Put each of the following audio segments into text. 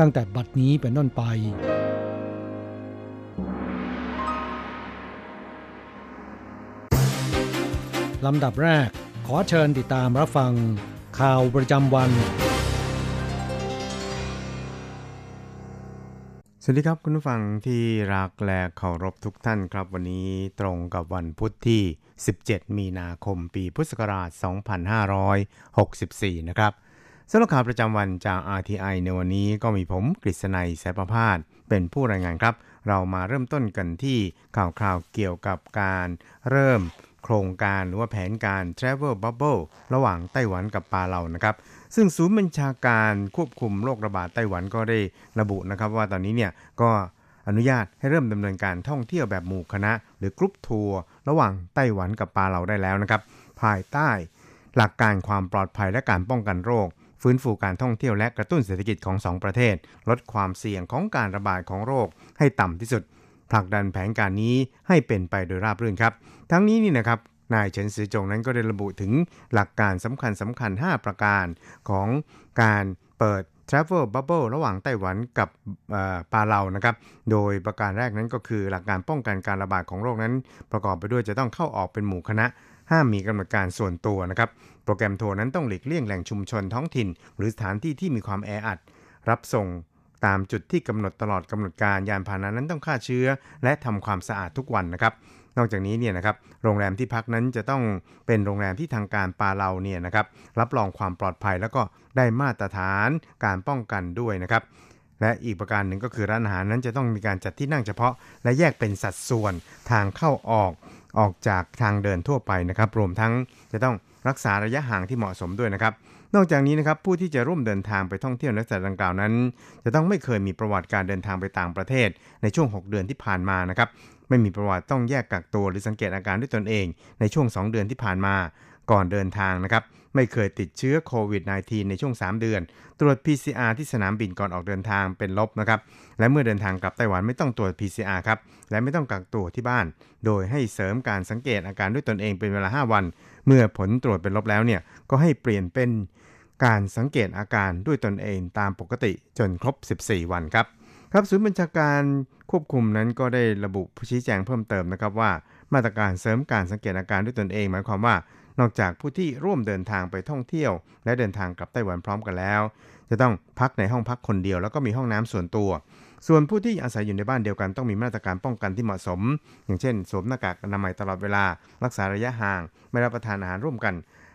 ตั้งแต่บัดนี้เป็นต้นไป ลำดับแรกขอเชิญติดตามรับฟัง ข่าวประจำวัน สวัสดีครับคุณผู้ฟังที่รักและเคารพทุกท่านครับ วันนี้ตรงกับวันพุทธที่ 17 มีนาคมปีพุทธศักราช 2564 นะครับ สำหรับข่าวประจำวันจาก RTI ในวันนี้ก็มีผมกฤษณัยสายประพาสเป็นผู้รายงานครับ เรามาเริ่มต้นกันที่ข่าวคราวเกี่ยวกับการเริ่มโครงการหรือว่าแผนการ Travel Bubble ระหว่างไต้หวันกับปาเลานะครับ ซึ่งศูนย์บัญชาการควบคุมโรคระบาดไต้หวันก็ได้ระบุนะครับ ว่าตอนนี้เนี่ยก็อนุญาตให้เริ่มดำเนินการท่องเที่ยวแบบหมู่คณะ หรือกรุ๊ปทัวร์ระหว่างไต้หวันกับปาเลาได้แล้วนะครับ ภายใต้หลักการความปลอดภัยและการป้องกันโรค ฟื้นฟูการท่องเที่ยวและกระตุ้นเศรษฐกิจของสองประเทศ ลดความเสี่ยงของการระบาดของโรคให้ต่ำที่สุด ผลักดันแผนการนี้ให้เป็นไปโดยราบรื่นครับ ทั้งนี้นี่นะครับนายเฉินซือจงนั้นก็ได้ระบุถึงหลักการสำคัญสำคัญ 5 ประการของการเปิด Travel Bubble ระหว่างไต้หวันกับปาเลานะครับ โดยประการแรกนั้นก็คือหลักการป้องกันการระบาดของโรคนั้น ประกอบไปด้วยจะต้องเข้าออกเป็นหมู่คณะ ห้ามมีกำหนดการส่วนตัวนะครับ โปรแกรมทัวร์นั้นต้องหลีกเลี่ยงแหล่งชุมชนท้องถิ่น หรือสถานที่ที่มีความแออัด รับส่งตามจุดที่กำหนดตลอดกำหนดการยานพาหนะนั้นต้องฆ่าเชื้อ และทำความสะอาดทุกวันนะครับ นอกจากนี้เนี่ยนะครับโรงแรมที่พักนั้นจะต้องเป็นโรงแรมที่ทางการปาเลาเนี่ยนะครับรับรองความปลอดภัยแล้วก็ได้มาตรฐานการป้องกันด้วยนะครับและอีกประการหนึ่งก็คือร้านอาหารนั้นจะต้องมีการจัดที่นั่งเฉพาะ และแยกเป็นสัดส่วนทางเข้าออก ออกจากทางเดินทั่วไปนะครับ รวมทั้งจะต้องรักษาระยะห่างที่เหมาะสมด้วยนะครับ นอกจากนี้นะครับผู้ที่จะร่วมเดินทางไปท่องเที่ยวในสถานดังกล่าวนั้น จะต้องไม่เคยมีประวัติการเดินทางไปต่างประเทศ ในช่วง 6 เดือนที่ผ่านมานะครับไม่มีประวัติต้องแยกกักตัวหรือสังเกตอาการด้วยตนเอง ในช่วง 2 เดือนที่ผ่านมาก่อนเดินทางนะครับ ไม่เคยติดเชื้อโควิด -19 ในช่วง 3 เดือน ตรวจ PCR ที่สนามบินก่อนออกเดินทางเป็นลบนะครับ และเมื่อเดินทางกลับไต้หวันไม่ต้องตรวจ PCR ครับ และไม่ต้องกักตัวที่บ้าน โดยให้เสริมการสังเกตอาการด้วยตนเองเป็นเวลา 5 วัน เมื่อผลตรวจเป็นลบแล้วเนี่ย ก็ให้เปลี่ยนเป็นการสังเกตอาการด้วยตนเองตามปกติจนครบ 14 วันครับ ครับศูนย์บัญชาการควบคุมนั้นก็ได้ระบุผู้ชี้แจงเพิ่มเติมนะครับว่ามาตรการเสริมการสังเกตอาการด้วยตนเอง หมายความว่า นอกจากผู้ที่ร่วมเดินทางไปท่องเที่ยว และเดินทางกลับไต้หวันพร้อมกันแล้ว จะต้องพักในห้องพักคนเดียวแล้วก็มีห้องน้ำส่วนตัว ส่วนผู้ที่อาศัยอยู่ในบ้านเดียวกันต้องมีมาตรการป้องกันที่เหมาะสม อย่างเช่น สวมหน้ากากอนามัยตลอดเวลา รักษาระยะห่าง ไม่รับประทานอาหารร่วมกัน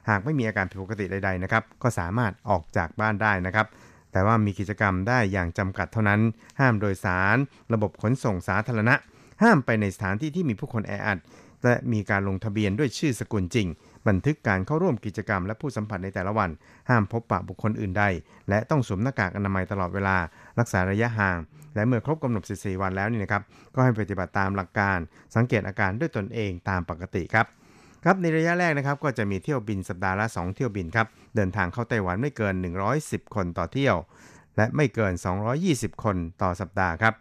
หากไม่มีอาการผิดปกติใดๆนะครับก็สามารถออกจากบ้านได้นะครับแต่ว่ามีกิจกรรมได้อย่างจำกัดเท่านั้น ห้ามโดยสาร ระบบขนส่งสาธารณะ ห้ามไปในสถานที่ที่มีผู้คนแออัด และมีการลงทะเบียนด้วยชื่อสกุลจริง บันทึกการเข้าร่วมกิจกรรมและผู้สัมผัสในแต่ละวัน ห้ามพบปะบุคคลอื่นใด และต้องสวมหน้ากากอนามัยตลอดเวลา รักษาระยะห่าง และเมื่อครบกำหนด 14 วันแล้วนี่นะครับ ก็ให้ปฏิบัติตามหลักการ สังเกตอาการด้วยตนเองตามปกติครับครับในระยะแรกนะครับก็จะมีเที่ยวบินสัปดาห์ละ 2 เที่ยวบินครับเดินทางเข้าไต้หวันไม่เกิน 110 คนต่อเที่ยว และไม่เกิน 220 คนต่อสัปดาห์ครับ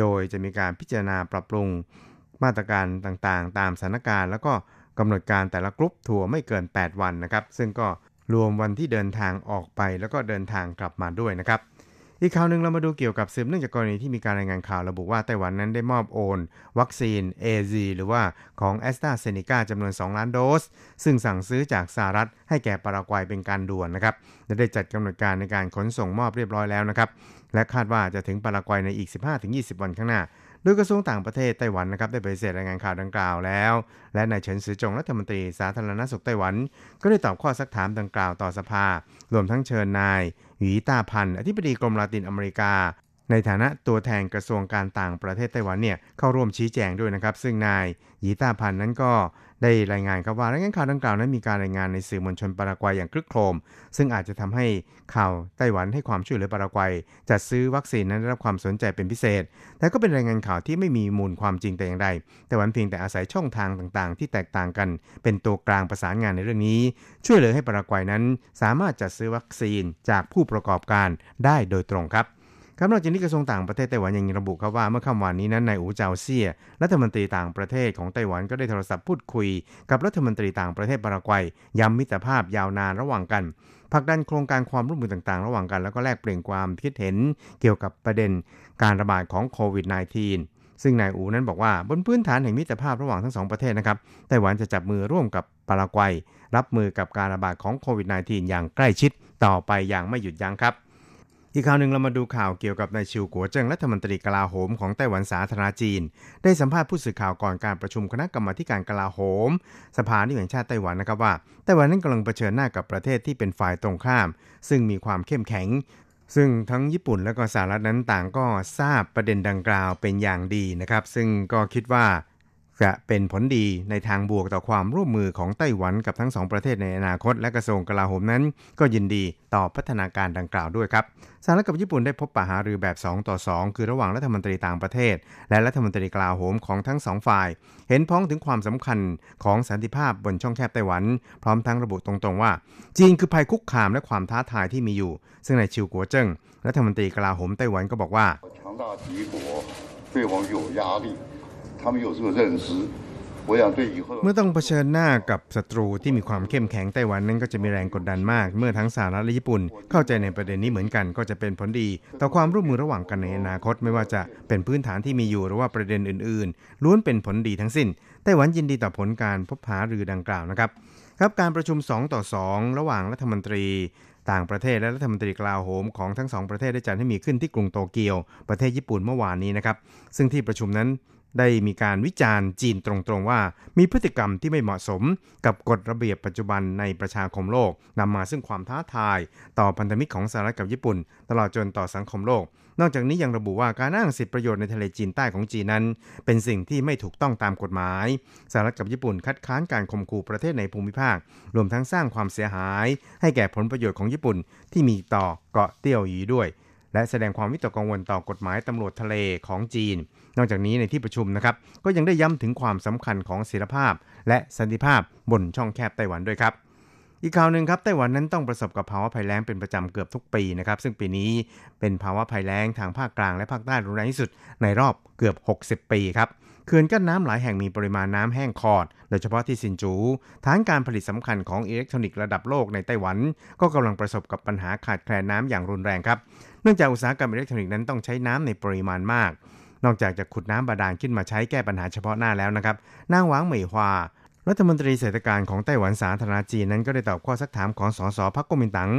โดยจะมีการพิจารณาปรับปรุงมาตรการต่างๆ ตามสถานการณ์ แล้วก็ กำหนดการแต่ละกรุ๊ปทัวร์ไม่เกิน 8 วันนะครับ ซึ่งก็รวมวันที่เดินทางออกไปแล้วก็เดินทางกลับมาด้วยนะครับ อีกข่าวหนึ่งเรามาดูเกี่ยวกับสืบเนื่องจากกรณีที่มีการรายงานข่าวระบุว่าไต้หวันนั้นได้มอบโอน วัคซีน AZ หรือว่าของ a s t r a z เซ e c a จำนวน 2 ล้านโดส ซึ่งสั่งซื้อจากสหรัฐให้แก่ปารากวัยเป็นการด่วนนะครับและได้จัดกำหนดการในการขนส่งมอบเรียบร้อยแล้วนะครับและคาดว่าจะถึงปารากวัยในอีก 15-20 วันข้างหน้า ดยกระทรวงต่างประเทศไต้หวันนะครับได้ปฏิเสธรายงานข่าวดังกล่าวแล้ว และนายเฉินซือจงรัฐมนตรีสาธารณสุขไต้หวัน ก็ได้ตอบข้อซักถามดังกล่าวต่อสภา รวมทั้งเชิญนายหยีตาพันธ์อธิบดีกรมลาตินอเมริกา ในฐานะตัวแทนกระทรวงการต่างประเทศไต้หวันเนี่ยเข้าร่วมชี้แจงด้วยนะครับ ซึ่งนายหยีตาพันธ์นั้นก็ ได้รายงานครับว่ารายงานข่าวดังกล่าวนั้นมีการรายงานในสื่อมวลชนปารากวัยอย่างคลึกโครม ซึ่งอาจจะทำให้ข่าวไต้หวันให้ความช่วยเหลือปารากวัยจัดซื้อวัคซีนนั้นได้รับความสนใจเป็นพิเศษ แต่ก็เป็นรายงานข่าวที่ไม่มีมูลความจริงแต่อย่างใดไต้หวันเพียงแต่อาศัยช่องทางต่างๆ ที่แตกต่างกัน เป็นตัวกลางประสานงานในเรื่องนี้ ช่วยเหลือให้ปารากวัยนั้น สามารถจัดซื้อวัคซีนจากผู้ประกอบการได้โดยตรงครับ ครับนอกจากนี้กระทรวงต่างประเทศไต้หวันยังระบุครับว่าเมื่อค่ำวานนี้นั้นนายอูเจาเซียรัฐมนตรีต่างประเทศของไต้หวันก็ได้โทรศัพท์พูดคุย กับรัฐมนตรีต่างประเทศปารากวัยย้ำมิตรภาพยาวนานระหว่างกันผลักดันโครงการความร่วมมือต่างๆ ระหว่างกันแล้วก็แลกเปลี่ยนความคิดเห็นเกี่ยวกับประเด็นการระบาดของโควิด -19 ซึ่งนายอูนั้นบอกว่าบนพื้นฐานแห่งมิตรภาพระหว่างทั้งสองประเทศนะครับไต้หวันจะจับมือร่วมกับปารากวัย รับมือกับการระบาดของโควิด -19 อย่างใกล้ชิดต่อไปอย่างไม่หยุดยั้งครับ อีกข่าวหนึ่งเรามาดูข่าวเกี่ยวกับนายชิวกัวเจิงรัฐมนตรีกลาโหมของไต้หวันสาธารณจีน ได้สัมภาษณ์ผู้สื่อข่าวก่อนการประชุมคณะกรรมาการกลาโหม สภานิติแห่งชาติไต้หวันนะครับว่าไต้หวันนั้นกำลังเผชิญหน้ากับประเทศที่เป็นฝ่ายตรงข้าม ซึ่งมีความเข้มแข็ง ซึ่งทั้งญี่ปุ่นและก็สหรัฐนั้นต่างก็ทราบประเด็นดังกล่าวเป็นอย่างดีนะครับ ซึ่งก็คิดว่า จะเป็นผลดีในทางบวกต่อความร่วมมือของไต้หวันกับทั้งสองประเทศในอนาคต และกระทรวงกลาโหมนั้น ก็ยินดีต่อพัฒนาการดังกล่าวด้วยครับสหรัฐกับญี่ปุ่นได้พบปะหารือแบบ 2 ต่อ 2 คือระหว่างรัฐมนตรีต่างประเทศ และรัฐมนตรีกลาโหมของทั้งสองฝ่าย เห็นพ้องถึงความสำคัญของสันติภาพบนช่องแคบไต้หวัน พร้อมทั้งระบุตรงๆว่า จีนคือภัยคุกคามและความท้าทายที่มีอยู่ ซึ่งในชิวกัวเจิ้งรัฐมนตรีกลาโหมไต้หวันก็บอกว่า เมื่อต้องเผชิญหน้ากับศัตรูที่มีความเข้มแข็งไต้หวันนั้นก็จะมีแรงกดดันมาก เมื่อทั้งสหรัฐและญี่ปุ่น เข้าใจในประเด็นนี้เหมือนกันก็จะเป็นผลดี ต่อความร่วมมือระหว่างกันในอนาคตไม่ว่าจะเป็นพื้นฐานที่มีอยู่หรือว่าประเด็นอื่นๆ ล้วนเป็นผลดีทั้งสิ้นไต้หวันยินดีต่อผลการพบหารือดังกล่าวนะครับครับการประชุม 2 ต่อ 2 ระหว่างรัฐมนตรีต่างประเทศและรัฐมนตรีกลาโหมของทั้งสองประเทศได้จัดให้มีขึ้นที่กรุงโตเกียวประเทศญี่ปุ่นเมื่อวานนี้นะครับ ซึ่งที่ประชุมนั้น ได้มีการวิจารณ์จีนตรงๆว่า มีพฤติกรรมที่ไม่เหมาะสมกับกฎระเบียบปัจจุบันในประชาคมโลกนำมาซึ่งความท้าทาย ต่อพันธมิตรของสหรัฐกับญี่ปุ่น ตลอดจนต่อสังคมโลก นอกจากนี้ยังระบุว่าการอ้างสิทธิประโยชน์ในทะเลจีนใต้ของจีนนั้น เป็นสิ่งที่ไม่ถูกต้องตามกฎหมายสหรัฐกับญี่ปุ่นคัดค้านการข่มขู่ประเทศในภูมิภาค รวมทั้งสร้างความเสียหาย ให้แก่ผลประโยชน์ของญี่ปุ่นที่มีต่อเกาะเตี้ยวหยีด้วย และแสดงความวิตกกังวลต่อกฎหมายตำรวจทะเลของจีน นอกจากนี้ในที่ประชุมนะครับก็ยังได้ย้ำถึงความสำคัญของศิลภาพ และสันติภาพบนช่องแคบไต้หวันด้วยครับอีกข่าวหนึ่งครับไต้หวันนั้นต้องประสบกับภาวะภัยแล้งเป็นประจำเกือบทุกปีนะครับซึ่งปีนี้เป็นภาวะภัยแล้งทางภาคกลางและภาคใต้รุนแรงที่สุดในรอบเกือบ 60 ปีครับเขื่อนกั้นน้ำหลายแห่งมีปริมาณน้ำแห้งคอด โดยเฉพาะที่ซินจู ฐานการผลิตสำคัญของอิเล็กทรอนิกส์ระดับโลกในไต้หวัน ก็กำลังประสบกับปัญหาขาดแคลนน้ำอย่างรุนแรงครับ เนื่องจากอุตสาหกรรมอิเล็กทรอนิกส์นั้นต้องใช้น้ำในปริมาณมาก นอกจากจะขุดน้ำบาดาลขึ้นมาใช้แก้ปัญหาเฉพาะหน้าแล้วนะครับนางหวังเหมยฮวารัฐมนตรีเศรษฐการของไต้หวันสาธารณจีนนั้นก็ได้ตอบข้อสักถามของสสพักกมินตัง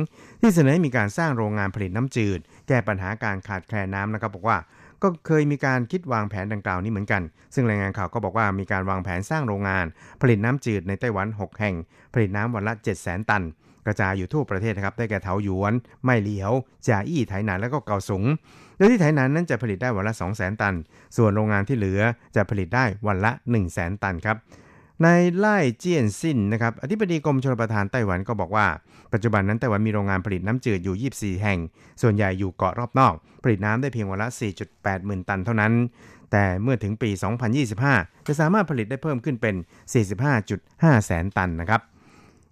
ที่เสนอให้มีการสร้างโรงงานผลิตน้ำจืด แก้ปัญหาการขาดแคลนน้ำนะครับบอกว่าก็เคยมีการคิดวางแผนดังกล่าวนี้เหมือนกัน ซึ่งรายงานข่าวก็บอกว่ามีการวางแผนสร้างโรงงาน ผลิตน้ำจืดในไต้หวัน 6 แห่ง ผลิตน้ำวันละ 7 0 0 0 0 0 ตัน กระจายอยู่ทั่วประเทศนะครับได้แก่เถาหยวน ไม่เหลียว จาอี้ไถหนานและก็เกาสง โดยที่ไถหนานนั้นจะผลิตได้วันละ 2 0 0 0 0 0 ตัน ส่วนโรงงานที่เหลือจะผลิตได้วันละ 1 0 0 0 0 0 ตันครับในไล่เจียนซินนะครับอธิบดีกรมชลประทานไต้หวันก็บอกว่า ปัจจุบันนั้นไต้หวันมีโรงงานผลิตน้ำจืดอยู่ 24 แห่ง ส่วนใหญ่อยู่เกาะรอบนอก ผลิตน้ำได้เพียงวันละ 4.8 หมื่นตันเท่านั้น แต่เมื่อถึงปี 2025 จะสามารถผลิตได้เพิ่มขึ้นเป็น 45.5 แสนตันนะครับ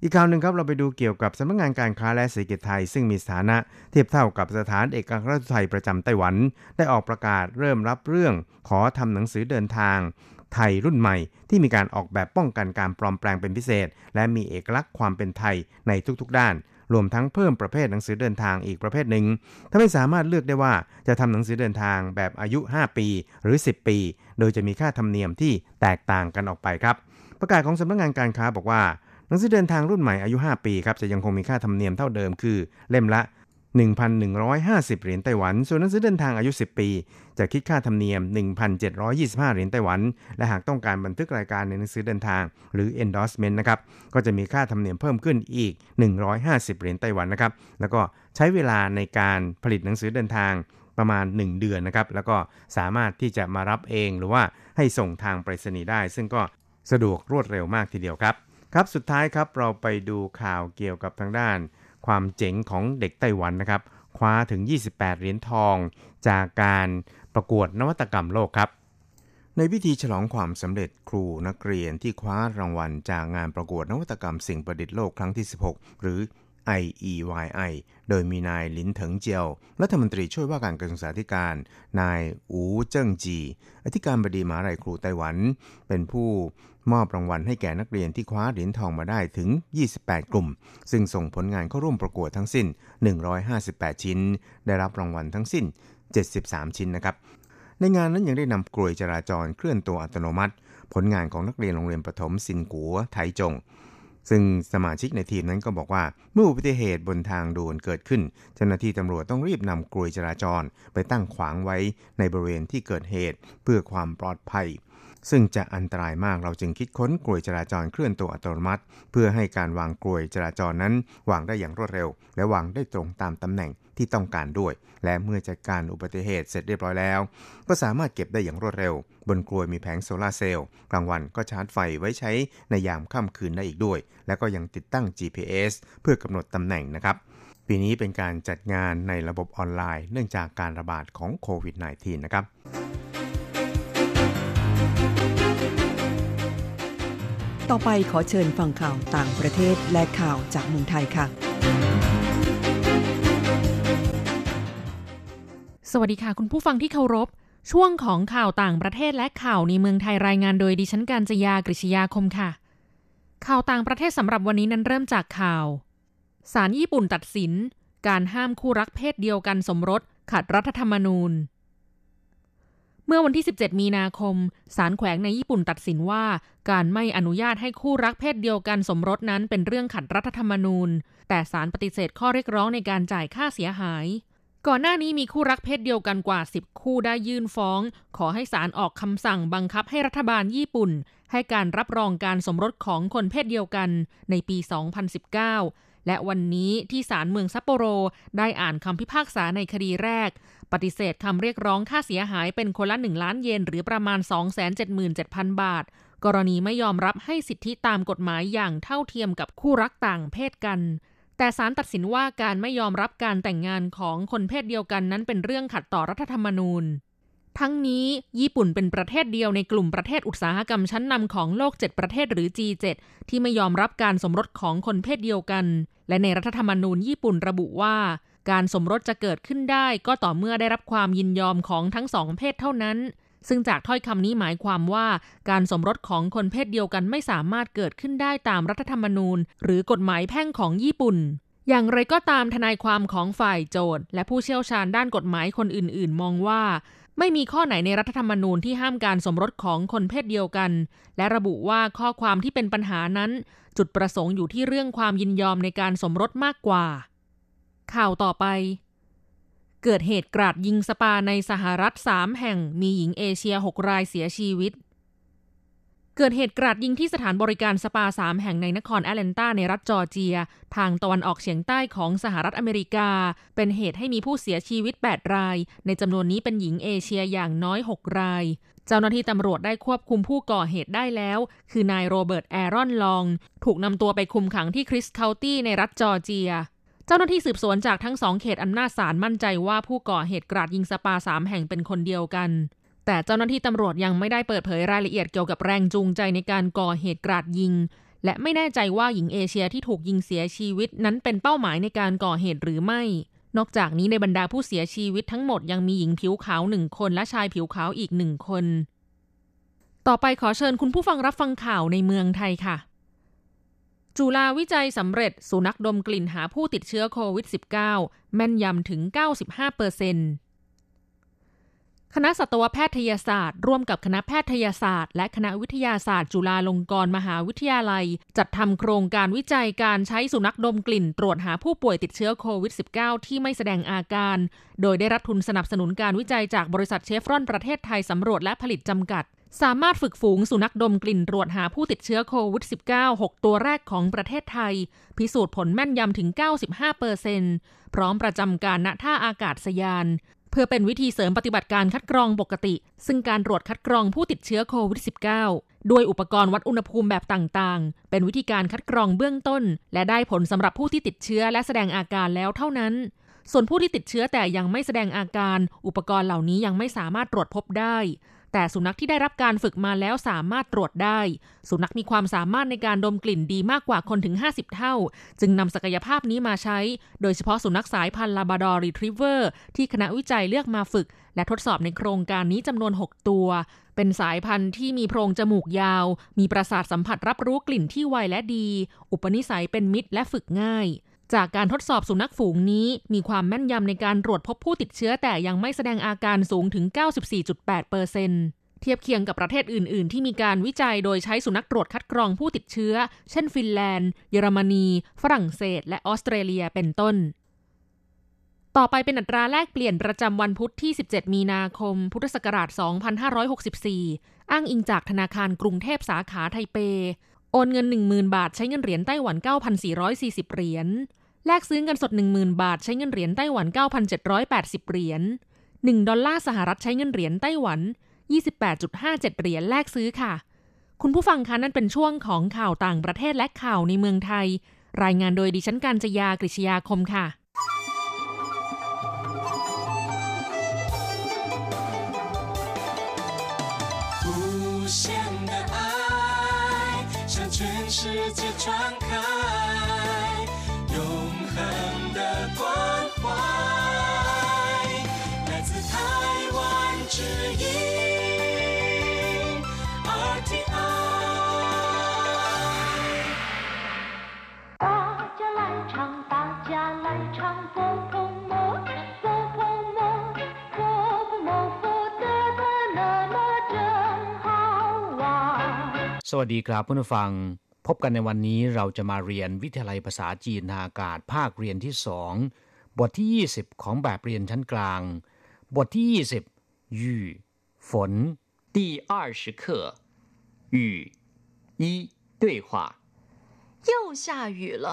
อีกข่าวหนึ่งครับเราไปดูเกี่ยวกับสำนักงานการค้าและเศรษฐกิจไทย ซึ่งมีสถานะเทียบเท่ากับสถานเอกอัครราชทูตไทยประจำไต้หวัน ได้ออกประกาศเริ่มรับเรื่องขอทำหนังสือเดินทางไทยรุ่นใหม่ที่มีการออกแบบป้องกันการปลอมแปลงเป็นพิเศษ และมีเอกลักษณ์ความเป็นไทยในทุกๆ ด้าน รวมทั้งเพิ่มประเภทหนังสือเดินทางอีกประเภทหนึ่งถ้าไม่สามารถเลือกได้ว่าจะทำหนังสือเดินทางแบบอายุ 5 ปีหรือ 10 ปี โดยจะมีค่าธรรมเนียมที่แตกต่างกันออกไปครับ ประกาศของสำนักงงานการค้าบอกว่า หนังสือเดินทางรุ่นใหม่อายุ 5 ปีครับจะยังคงมีค่าธรรมเนียมเท่าเดิมคือ เล่มละ 1,150 เหรียญไต้หวัน ส่วนหนังสือเดินทางอายุ 10 ปี จะคิดค่าธรรมเนียม 1,725 เหรียญไต้หวัน และหากต้องการบันทึกรายการในหนังสือเดินทาง หรือ endorsement นะครับก็จะมีค่าธรรมเนียมเพิ่มขึ้นอีก 150 เหรียญไต้หวันนะครับแล้วก็ใช้เวลาในการผลิตหนังสือเดินทางประมาณ 1 เดือนนะครับแล้วก็สามารถที่จะมารับเองหรือว่าให้ส่งทางไปรษณีย์ได้ ซึ่งก็สะดวกรวดเร็วมากทีเดียวครับ ครับสุดท้ายครับเราไปดูข่าวเกี่ยวกับทางด้าน ความเจ๋งของเด็กไต้หวันนะครับ คว้าถึง 28 เหรียญทอง จากการประกวดนวัตกรรมโลกครับ ในพิธีฉลองความสำเร็จครูนักเรียนที่คว้ารางวัลจากงานประกวดนวัตกรรมสิ่งประดิษฐ์โลกครั้งที่ 16 หรือ IEYI โดยมีนายลินเถิงเจียว รัฐมนตรีช่วยว่าการกระทรวงสาธารณสุขนายอูเจิ้งจี อธิการบดีมหาลัยครูไต้หวัน เป็นผู้ มอบรางวัลให้แก่นักเรียนที่คว้าเหรียญทองมาได้ถึง 28 กลุ่ม ซึ่งส่งผลงานเข้าร่วมประกวดทั้งสิ้น 158 ชิ้น ได้รับรางวัลทั้งสิ้น 73 ชิ้นนะครับ ในงานนั้นยังได้นำกลวยจราจรเคลื่อนตัวอัตโนมัติ ผลงานของนักเรียนโรงเรียนประถมสินกัวไทจงซึ่งสมาชิกในทีมนั้นก็บอกว่า เมื่ออุบัติเหตุบนทางด่วนเกิดขึ้น เจ้าหน้าที่ตำรวจต้องรีบนำกลวยจราจร ไปตั้งขวางไว้ในบริเวณที่เกิดเหตุ เพื่อความปลอดภัย ซึ่งจะอันตรายมากเราจึงคิดค้นกลวยจราจรเคลื่อนตัวอัตโนมัติ เพื่อให้การวางกลวยจราจรนั้น วางได้อย่างรวดเร็ว และวางได้ตรงตามตำแหน่งที่ต้องการด้วย และเมื่อจัดการอุบัติเหตุเสร็จเรียบร้อยแล้ว ก็สามารถเก็บได้อย่างรวดเร็ว บนกลวยมีแผงโซลาเซลล์กลางวันก็ชาร์จไฟไว้ใช้ในยามค่ำคืนได้อีกด้วย และก็ยังติดตั้ง GPS เพื่อกำหนดตำแหน่งนะครับปีนี้เป็นการจัดงานในระบบออนไลน์ เนื่องจากการระบาดของโควิด -19 นะครับ ต่อไปขอเชิญฟังข่าวต่างประเทศและข่าวจากเมืองไทยค่ะ สวัสดีค่ะ คุณผู้ฟังที่เคารพ ช่วงของข่าวต่างประเทศและข่าวในเมืองไทยรายงานโดยดิฉันการจยากริชยาคมค่ะ ข่าวต่างประเทศสำหรับวันนี้นั้นเริ่มจากข่าว ศาลญี่ปุ่นตัดสิน การห้ามคู่รักเพศเดียวกันสมรสขัดรัฐธรรมนูญ เมื่อวันที่ 17 มีนาคม ศาลแขวงในญี่ปุ่นตัดสินว่า การไม่อนุญาตให้คู่รักเพศเดียวกันสมรสนั้นเป็นเรื่องขัดรัฐธรรมนูญ แต่ศาลปฏิเสธข้อเรียกร้องในการจ่ายค่าเสียหาย ก่อนหน้านี้มีคู่รักเพศเดียวกันกว่า 10 คู่ได้ยื่นฟ้อง ขอให้ศาลออกคำสั่งบังคับให้รัฐบาลญี่ปุ่น ให้การรับรองการสมรสของคนเพศเดียวกันในปี 2019 และวันนี้ที่ศาลเมืองซัปโปโรได้อ่านคำพิพากษาในคดีแรก ปฏิเสธคำเรียกร้องค่าเสียหายเป็นคนละ 1 ล้านเยน หรือประมาณ 277,000 บาท กรณีไม่ยอมรับให้สิทธิตามกฎหมายอย่างเท่าเทียมกับคู่รักต่างเพศกันแต่ศาลตัดสินว่าการไม่ยอมรับการแต่งงานของคนเพศเดียวกันนั้นเป็นเรื่องขัดต่อรัฐธรรมนูญ ทั้งนี้ญี่ปุ่นเป็นประเทศเดียวในกลุ่มประเทศอุตสาหกรรมชั้นนำของโลก 7 ประเทศหรือ G7 ที่ไม่ยอมรับการสมรสของคนเพศเดียวกัน และในรัฐธรรมนูญญี่ปุ่นระบุว่า การสมรสจะเกิดขึ้นได้ก็ต่อเมื่อได้รับความยินยอมของทั้งสองเพศเท่านั้น ซึ่งจากถ้อยคำนี้หมายความว่า การสมรสของคนเพศเดียวกันไม่สามารถเกิดขึ้นได้ตามรัฐธรรมนูญ หรือกฎหมายแพ่งของญี่ปุ่นอย่างไรก็ตามทนายความของฝ่ายโจทย์ และผู้เชี่ยวชาญด้านกฎหมายคนอื่น ๆ มองว่า ไม่มีข้อไหนในรัฐธรรมนูญที่ห้ามการสมรสของคนเพศเดียวกัน และระบุว่าข้อความที่เป็นปัญหานั้น จุดประสงค์อยู่ที่เรื่องความยินยอมในการสมรสมากกว่า ข่าวต่อไป เกิดเหตุกราดยิงสปาในสหรัฐสามแห่งมีหญิงเอเชีย6รายเสียชีวิต เกิดเหตุกราดยิงที่สถานบริการสปาสามแห่งในนครแอตแลนตาในรัฐจอร์เจีย ทางตะวันออกเฉียงใต้ของสหรัฐอเมริกา เป็นเหตุให้มีผู้เสียชีวิต 8 ราย ในจำนวนนี้เป็นหญิงเอเชียอย่างน้อย 6 ราย เจ้าหน้าที่ตำรวจได้ควบคุมผู้ก่อเหตุได้แล้ว คือนายโรเบิร์ตแอรอนลอง ถูกนำตัวไปคุมขังที่ Crisp County ในรัฐจอร์เจียเจ้าหน้าที่สืบสวนจากทั้งสองเขตอำนาจศาลมั่นใจว่าผู้ก่อเหตุกราดยิงสปาสามแห่งเป็นคนเดียวกัน แต่เจ้าหน้าที่ตำรวจยังไม่ได้เปิดเผยรายละเอียดเกี่ยวกับแรงจูงใจในการก่อเหตุกราดยิง และไม่แน่ใจว่าหญิงเอเชียที่ถูกยิงเสียชีวิตนั้นเป็นเป้าหมายในการก่อเหตุหรือไม่ นอกจากนี้ในบรรดาผู้เสียชีวิตทั้งหมดยังมีหญิงผิวขาวหนึ่งคนและชายผิวขาวอีกหนึ่งคน ต่อไปขอเชิญคุณผู้ฟังรับฟังข่าวในเมืองไทยค่ะจุฬาวิจัยสำเร็จสุนัขดมกลิ่นหาผู้ติดเชื้อโควิด -19 แม่นยำถึง 95%เปอร์เซ็นต์ คณะสัตวแพทยศาสตร์ ร่วมกับคณะแพทยศาสตร์ และคณะวิทยาศาสตร์ จุฬาลงกรณ์มหาวิทยาลัย จัดทำโครงการวิจัยการใช้สุนัขดมกลิ่น ตรวจหาผู้ป่วยติดเชื้อโควิด -19 ที่ไม่แสดงอาการ โดยได้รับทุนสนับสนุนการวิจัยจากบริษัทเชฟรอนประเทศไทยสำรวจและผลิตจำกัด สามารถฝึกฝูงสุนัขดมกลิ่นตรวจหาผู้ติดเชื้อโควิด -19 6 ตัวแรกของประเทศไทย พิสูจน์ผลแม่นยำถึง 95%เปอร์เซ็นต์พร้อมประจำการณท่าอากาศยาน พื่อเป็นวิธีเสริมปฏิบัติการคัดกรองปกติ ซึ่งการตรวจคัดกรองผู้ติดเชื้อโควิด -19 ด้วยอุปกรณ์วัดอุณหภูมิแบบต่างๆ เป็นวิธีการคัดกรองเบื้องต้น และได้ผลสำหรับผู้ที่ติดเชื้อและแสดงอาการแล้วเท่านั้น ส่วนผู้ที่ติดเชื้อแต่ยังไม่แสดงอาการ อุปกรณ์เหล่านี้ยังไม่สามารถตรวจพบได้ แต่สุนัขที่ได้รับการฝึกมาแล้วสามารถตรวจได้ สุนัขมีความสามารถในการดมกลิ่นดีมากกว่าคนถึง 50 เท่า จึงนำศักยภาพนี้มาใช้ โดยเฉพาะสุนัขสายพันธุ์ลาบราดอร์รีทรีเวอร์ที่คณะวิจัยเลือกมาฝึก และทดสอบในโครงการนี้จำนวน 6 ตัว เป็นสายพันธุ์ที่มีโพรงจมูกยาว มีประสาทสัมผัสรับรู้กลิ่นที่ไวและดี อุปนิสัยเป็นมิตรและฝึกง่าย จากการทดสอบสุนัขฝูงนี้ มีความแม่นยำในการตรวจพบผู้ติดเชื้อแต่ยังไม่แสดงอาการสูงถึง 94.8%เปอร์เซ็นต์เทียบเคียงกับประเทศอื่น ๆ ที่มีการวิจัยโดยใช้สุนัขตรวจคัดกรองผู้ติดเชื้อ เช่น ฟินแลนด์ เยอรมนี ฝรั่งเศส และออสเตรเลียเป็นต้น ต่อไปเป็นอัตราแลกเปลี่ยนประจำวันพุธที่ 17 มีนาคม พุทธศักราช 2564 อ้างอิงจากธนาคารกรุงเทพสาขาไทเป โอนเงิน 10,000 บาท ใช้เงินเหรียญไต้หวัน 9,440 เหรียญ แลกซื้อเงินสด 10,000 บาท ใช้เงินเหรียญไต้หวัน 9,780 เหรียญ 1 ดอลลาร์สหรัฐใช้เงินเหรียญไต้หวัน 28.57 เหรียญแลกซื้อค่ะ คุณผู้ฟังคะนั่นเป็นช่วงของข่าวต่างประเทศและข่าวในเมืองไทย รายงานโดยดิฉันการจยากริชยาคมค่ะ สวัสดีครับเพื่อนฟัง พบกันในวันนี้เราจะมาเรียนวิทยาลัยภาษาจีนทางอากาศภาคเรียนที่สองบทที่ 20 ของแบบเรียนชั้นกลาง บทที่ 20ยู่ฝน第二十课雨一对话又下雨了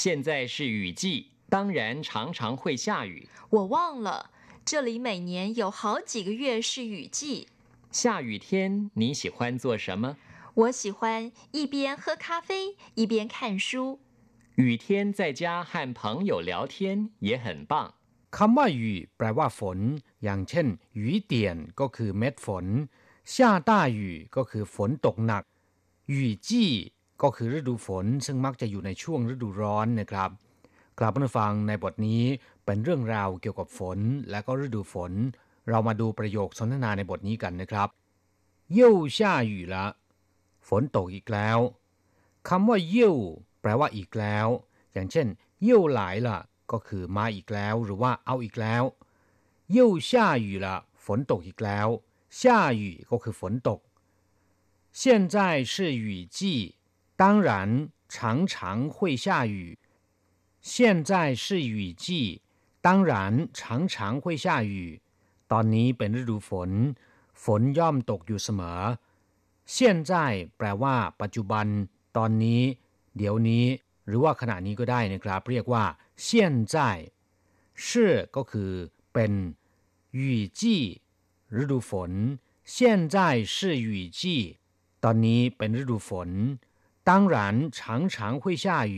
现在是雨季当然常常会下雨我忘了这里每年有好几个月是雨季下雨天你喜欢做什么 我喜欢一边喝咖啡一边看书。雨天在家和朋友聊天也很棒。คำว่า雨แปลว่าฝน อย่างเช่น雨点ก็คือเม็ดฝน下大雨ก็คือฝนตกหนัก雨季ก็คือฤดูฝน ซึ่งมักจะอยู่ในช่วงฤดูร้อนนะครับ กลับมาฟังในบทนี้เป็นเรื่องราวเกี่ยวกับฝนและก็ฤดูฝน เรามาดูประโยคสนทนาในบทนี้กันนะครับ又下雨了 ฝนตกอีกแล้วคำว่าเยี่ยวแปลว่าอีกแล้ว อย่างเช่นเยี่ยวหลายละก็คือมาอีกแล้ว หรือว่าเอาอีกแล้วเยี่ยว下雨了ฝนตกอีกแล้ว下雨ก็คือฝนตก现在是雨季当然常常会下雨现在是雨季当然常常会下雨ตอนนี้เป็นฤดูฝน ฝนย่อมตกอยู่เสมอ 现在แปลว่า ปัจจุบัน ตอนนี้ เดี๋ยวนี้ หรือว่าขณะนี้ก็ได้นะครับ เรียกว่า现在是ก็คือ เป็น雨季ฤดูฝน现在是雨季ตอนนี้เป็นฤดูฝน当然常常会下雨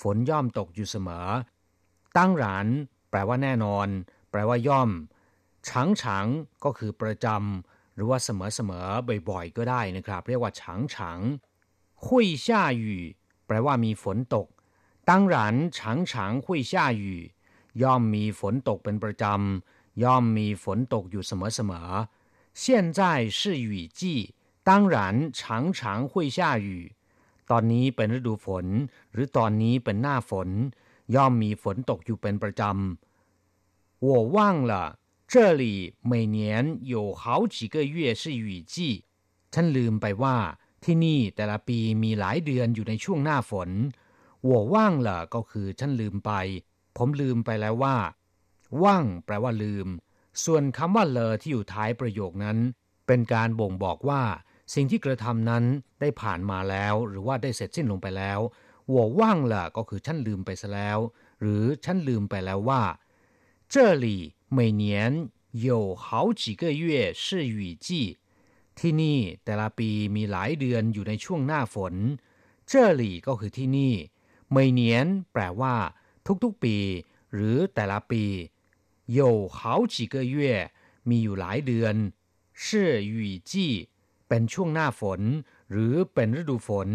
ฝนย่อมตกอยู่เสมอ当然แปลว่าแน่นอน แปลว่าย่อม常常ก็คือประจำ หรือว่าเสมอๆบ่อยๆ ก็ได้นะครับ เรียกว่าฉางฉางหุย下雨แปลว่ามีฝนตก当然常常会下雨ย่อมมีฝนตกเป็นประจำย่อมมีฝนตกอยู่เสมอๆ现在是雨季当然常常会下雨ตอนนี้เป็นฤดูฝน หรือตอนนี้เป็นหน้าฝน ย่อมมีฝนตกอยู่เป็นประจำ我忘了 这里每年有好几个月是雨季ฉันลืมไปว่า ที่นี่แต่ละปีมีหลายเดือนอยู่ในช่วงหน้าฝน我忘了ก็คือฉันลืมไป ผมลืมไปแล้วว่า ว่างแปลว่าลืม ส่วนคำว่าเลอที่อยู่ท้ายประโยคนั้น เป็นการบ่งบอกว่า สิ่งที่กระทำนั้นได้ผ่านมาแล้ว หรือว่าได้เสร็จสิ้นลงไปแล้ว我忘了ก็คือฉันลืมไปซะแล้ว หรือฉันลืมไปแล้วว่า这里 每年有好几个月是雨季ที่นี่แต่ละปีมีหลายเดือนอยู่ในช่วงหน้าฝน这里ก็คือที่นี่每年แปลว่า ทุกๆปี หรือแต่ละปี有好几个月มีอยู่หลายเดือน是雨季เป็นช่วงหน้าฝน หรือเป็นฤดูฝน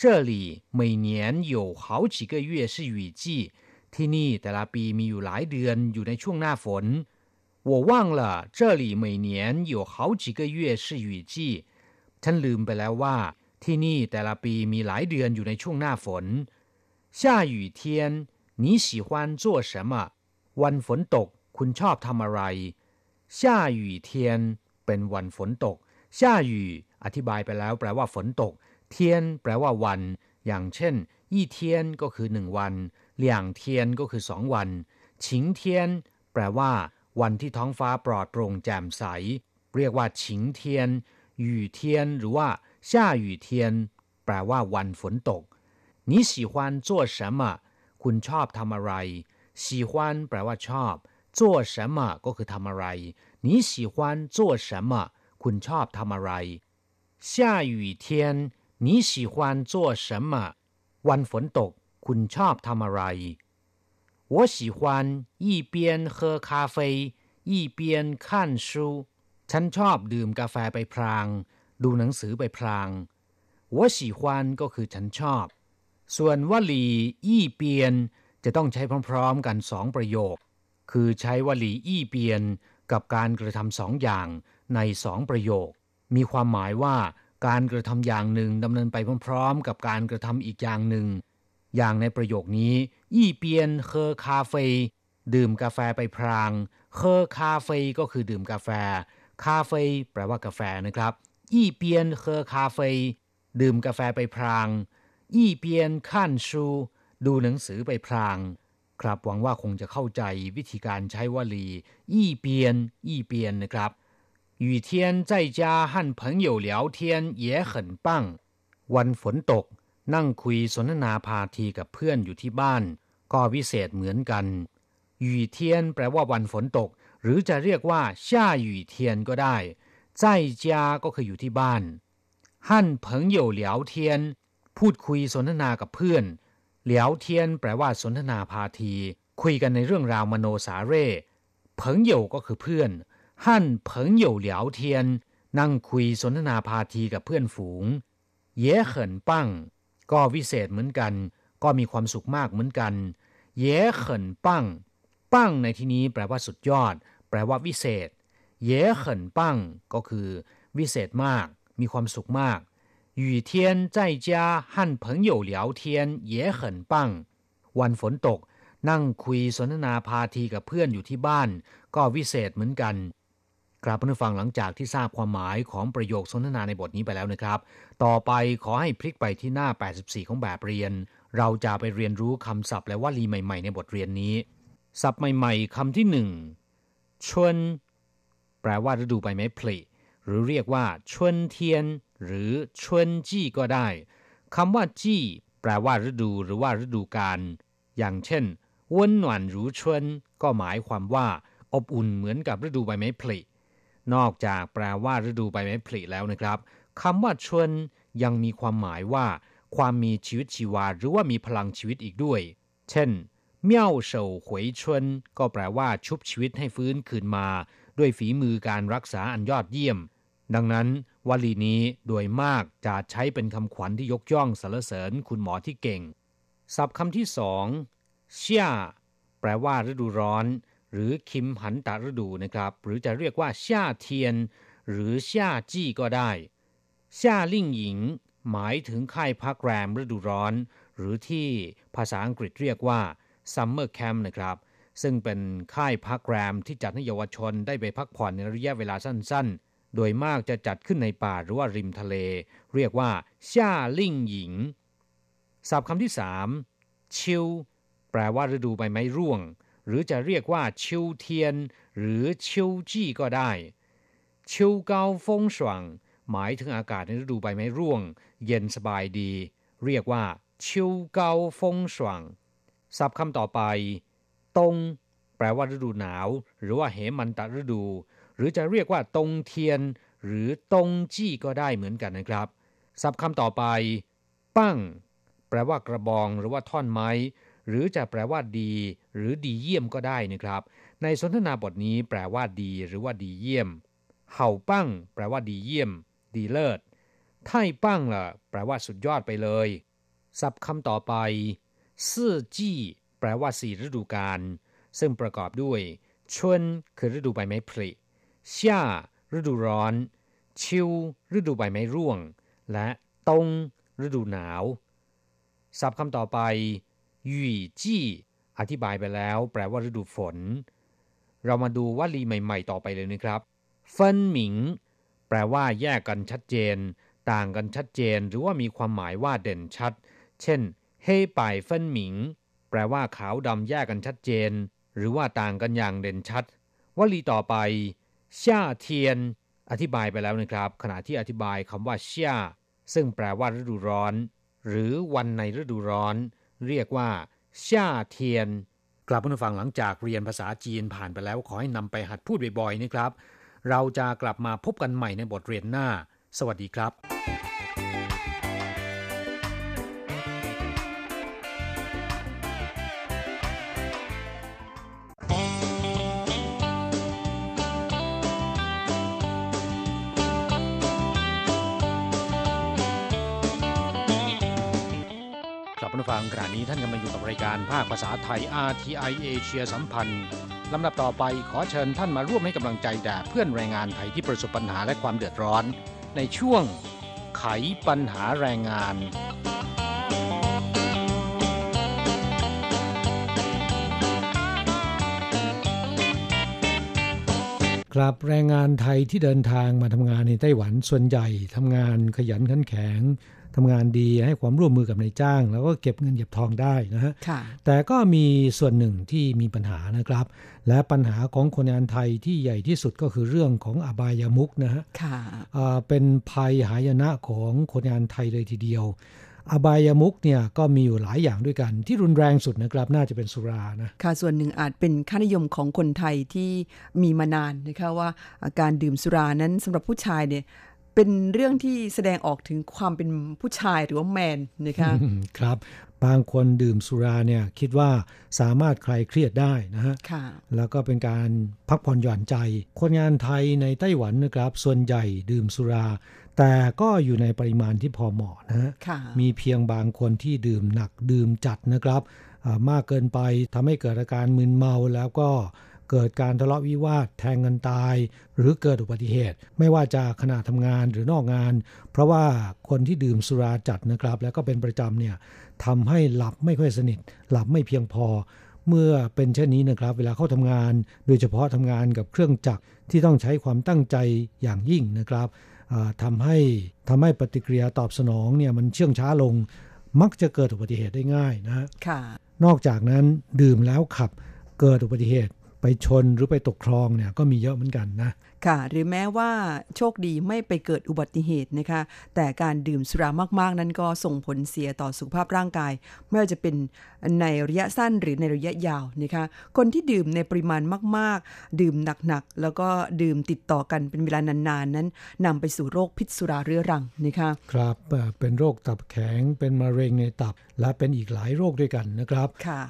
这里每年有好几个月是雨季 ที่นี่แต่ละปีมีอยู่หลายเดือนอยู่ในช่วงหน้าฝน我忘了这里每年有好几个月是雨季ฉันลืมไปแล้วว่า ที่นี่แต่ละปีมีหลายเดือนอยู่ในช่วงหน้าฝน下雨天你喜欢做什么วันฝนตก คุณชอบทำอะไร下雨天เป็นวันฝนตก下雨อธิบายไปแล้วแปลว่าฝนตกเทียนแปลว่าวัน อย่างเช่น ยี่เทียนก็คือหนึ่งวันเหลี่ยงเทียนก็คือสองวันฉิงเทียนแปลว่า วันที่ท้องฟ้าปลอดโปร่งแจ่มใส เรียกว่าฉิงเทียนหยู่เทียน หรือว่า下雨天แปลว่าวันฝนตก你喜欢做什么คุณชอบทำอะไร喜欢แปลว่าชอบ 做什么ก็คือทำอะไร你喜欢做什么คุณชอบทำอะไร下雨天你喜欢做什么 วันฝนตก คุณชอบทำอะไร我喜欢一边喝咖啡一边看书ฉันชอบดื่มกาแฟไปพลาง ดูหนังสือไปพลาง我喜欢ก็คือฉันชอบ ส่วนวลีอี้เปียนจะต้องใช้พร้อมๆกันสองประโยค คือใช้วลีอี้เปียนกับการกระทำสองอย่างในสองประโยค มีความหมายว่า การกระทำอย่างหนึ่งดำเนินไปพร้อม ๆ กับการกระทำอีกอย่างหนึ่ง อย่างในประโยคนี้อี้เปียนเคอคาเฟ่ดื่มกาแฟไปพราง 喝咖啡 ก็คือดื่มกาแฟ 咖啡 แปลว่ากาแฟนะครับอี้เปียนเคอคาเฟ่ดื่มกาแฟไปพรางอี้เปียนขั้นชูดูหนังสือไปพราง ครับหวังว่าคงจะเข้าใจวิธีการใช้วลี一邊一邊 นะครับ 雨天在家和朋友聊天也很棒วันฝนตก นั่งคุยสนทนาพาทีกับเพื่อนอยู่ที่บ้าน ก็วิเศษเหมือนกัน雨天แปลว่าวันฝนตก หรือจะเรียกว่า下雨天ก็ได้在家ก็คืออยู่ที่บ้าน和朋友聊天พูดคุยสนทนากับเพื่อนเหลียวเทียนแปลว่าสนทนาพาที คุยกันในเรื่องราวมโนสาเร่เผิงเหยวก็คือเพื่อน หั่นเผิงเหยวเหลียวเทียน นั่งคุยสนทนาพาทีกับเพื่อนฝูง เย่เขินปั้งก็วิเศษเหมือนกัน ก็มีความสุขมากเหมือนกัน เย่เขินปั้งปั้งในที่นี้แปลว่าสุดยอด แปลว่าวิเศษ เย่เขินปั้งก็คือ วิเศษมาก มีความสุขมาก雨天在家和朋友聊天也很棒วันฝนตก นั่งคุยสนทนาพาทีกับเพื่อนอยู่ที่บ้าน ก็วิเศษเหมือนกัน กราบผู้ฟังหลังจากที่ทราบความหมายของประโยคสนทนาในบทนี้ไปแล้วนะครับ ต่อไปขอให้พลิกไปที่หน้า 84 ของแบบเรียน เราจะไปเรียนรู้คำศัพท์และวลีใหม่ ๆ ในบทเรียนนี้ ศัพท์ใหม่ๆคำที่หนึ่งชวนแปลว่าฤดูใบไม้ผลิหรือเรียกว่าชวนเทียน หรือชวนจี้ก็ได้คำว่าจี้ แปลว่าฤดูหรือว่าฤดูกาลอย่างเช่นวนหนวนรู้ชวนก็หมายความว่า อบอุ่นเหมือนกับฤดูใบไม้ผลิ นอกจากแปลว่าฤดูใบไม้ผลิแล้วนะครับคำว่าชวนยังมีความหมายว่า ความมีชีวิตชีวาหรือว่ามีพลังชีวิตอีกด้วย เช่นเมี่ยวเฉาหวยชวนก็แปลว่าชุบชีวิตให้ฟื้นคืนมา ด้วยฝีมือการรักษาอันยอดเยี่ยม ดังนั้น วลีนี้โดยมากจะใช้เป็นคำขวัญที่ยกย่องสรรเสริญคุณหมอที่เก่ง ศัพท์คำที่สองเชี่ยแปลว่าฤดูร้อน หรือคิมหันตะฤดูนะครับ หรือจะเรียกว่าช่าเทียน หรือช่าจี้ก็ได้ช่าลิ่งหญิง หมายถึงค่ายพักแรมฤดูร้อน หรือที่ภาษาอังกฤษเรียกว่า summer camp นะครับ ซึ่งเป็นค่ายพักแรมที่จัดให้เยาวชนได้ไปพักผ่อนในระยะเวลาสั้น ๆ โดยมากจะจัดขึ้นในป่าหรือว่าริมทะเล เรียกว่า夏令營 ศัพท์คำที่สามชิวแปลว่าฤดูใบไม้ร่วง หรือจะเรียกว่า秋天 หรือ秋季 ก็ได้ 秋高氣爽 หมายถึงอากาศในฤดูใบไม้ร่วง เย็นสบายดี เรียกว่า秋高氣爽 ศัพท์คำต่อไป 冬 แปลว่าฤดูหนาว หรือว่าเหมันตฤดู หรือจะเรียกว่าตงเทียน หรือตงจี้ก็ได้เหมือนกันนะครับศัพท์คำต่อไป ปั้ง แปลว่ากระบองหรือว่าท่อนไม้ หรือจะแปลว่าดี หรือดีเยี่ยมก็ได้นะครับ ในสนทนาบทนี้แปลว่าดี หรือว่าดีเยี่ยมเห่าปั้ง แปลว่าดีเยี่ยม ดีเลิศไท่ปั้งล่ะ แปลว่าสุดยอดไปเลย ศัพท์คำต่อไปซื่อจี้แปลว่าสี่ฤดูกาลซึ่งประกอบด้วยชวนคือฤดูใบไม้ผลิช่าฤดูร้อน ชิว ฤดูใบไม้ร่วง และตงฤดูหนาว ศัพท์คำต่อไป ยี่จี้อธิบายไปแล้ว แปลว่าฤดูฝน เรามาดูวลีใหม่ ๆ ต่อไปเลยนะครับเฟินหมิง แปลว่าแยกกันชัดเจน ต่างกันชัดเจน หรือว่ามีความหมายว่าเด่นชัด เช่น เฮ่ป่ายเฟินหมิง แปลว่าขาวดำแยกกันชัดเจน หรือว่าต่างกันอย่างเด่นชัด วลีต่อไปช่าเทียน อธิบายไปแล้วนะครับ ขณะที่อธิบายคำว่าช่าซึ่งแปลว่าฤดูร้อน หรือวันในฤดูร้อน เรียกว่าช่าเทียน กลับมาฟังหลังจากเรียนภาษาจีนผ่านไปแล้วขอให้นำไปหัดพูดบ่อยๆนะครับ เราจะกลับมาพบกันใหม่ในบทเรียนหน้า สวัสดีครับ ผู้ฟังขณะนี้ท่านกำลังอยู่กับรายการภาคภาษาไทย RTI เอเชียสัมพันธ์ลำดับต่อไปขอเชิญท่านมาร่วมให้กำลังใจแด่เพื่อนแรงงานไทยที่ประสบปัญหาและความเดือดร้อน ในช่วงไขปัญหาแรงงาน ครับแรงงานไทยที่เดินทางมาทำงานในไต้หวันส่วนใหญ่ทำงานขยันขันแข็ง ทำงานดีให้ความร่วมมือกับนายจ้าง แล้วก็เก็บเงินเก็บทองได้นะฮะแต่ก็มีส่วนหนึ่งที่มีปัญหานะครับ และปัญหาของคนงานไทยที่ใหญ่ที่สุดก็คือเรื่องของอบายามุกนะฮะเป็นภัยหายนะของคนงานไทยเลยทีเดียว อบายามุกเนี่ยก็มีอยู่หลายอย่างด้วยกันที่รุนแรงสุดนะครับ น่าจะเป็นสุรานะค่ะส่วนหนึ่งอาจเป็นค่านิยมของคนไทยที่มีมานานนะคะว่า การดื่มสุรานั้นสำหรับผู้ชายเนี่ย เป็นเรื่องที่แสดงออกถึงความเป็นผู้ชายหรือว่าแมนนะคะครับ บางคนดื่มสุราเนี่ยคิดว่าสามารถคลายเครียดได้นะฮะแล้วก็เป็นการพักผ่อนหย่อนใจ คนงานไทยในไต้หวันนะครับ ส่วนใหญ่ดื่มสุรา แต่ก็อยู่ในปริมาณที่พอเหมาะนะฮะมีเพียงบางคนที่ดื่มหนักดื่มจัดนะครับ มากเกินไปทำให้เกิดอาการมึนเมาแล้วก็ เกิดการทะเลาะวิวาทแทงกันตาย หรือเกิดอุบัติเหตุ ไม่ว่าจะขณะทำงานหรือนอกงาน เพราะว่าคนที่ดื่มสุราจัดนะครับ แล้วก็เป็นประจำเนี่ยทำให้หลับไม่ค่อยสนิท หลับไม่เพียงพอ เมื่อเป็นเช่นนี้นะครับ เวลาเข้าทำงาน โดยเฉพาะทำงานกับเครื่องจักรที่ต้องใช้ความตั้งใจอย่างยิ่งนะครับทำให้ทำให้ปฏิกิริยาตอบสนองเนี่ยมันเชื่องช้าลง มักจะเกิดอุบัติเหตุได้ง่ายนะนอกจากนั้นดื่มแล้วขับเกิดอุบัติเหตุ ไปชนหรือไปตกคลองเนี่ยก็มีเยอะเหมือนกันนะ ค่ะ หรือแม้ว่าโชคดีไม่ไปเกิดอุบัติเหตุนะคะ แต่การดื่มสุรามากๆ นั้นก็ส่งผลเสียต่อสุขภาพร่างกาย ไม่ว่าจะเป็นในระยะสั้นหรือในระยะยาวนะคะ คนที่ดื่มในปริมาณมาก ๆ ดื่มหนักๆ แล้วก็ดื่มติดต่อกันเป็นเวลานานๆนั้นนำไปสู่โรคพิษสุราเรื้อรังนะคะครับเป็นโรคตับแข็งเป็นมะเร็งในตับและเป็นอีกหลายโรคด้วยกันนะครับค่ะ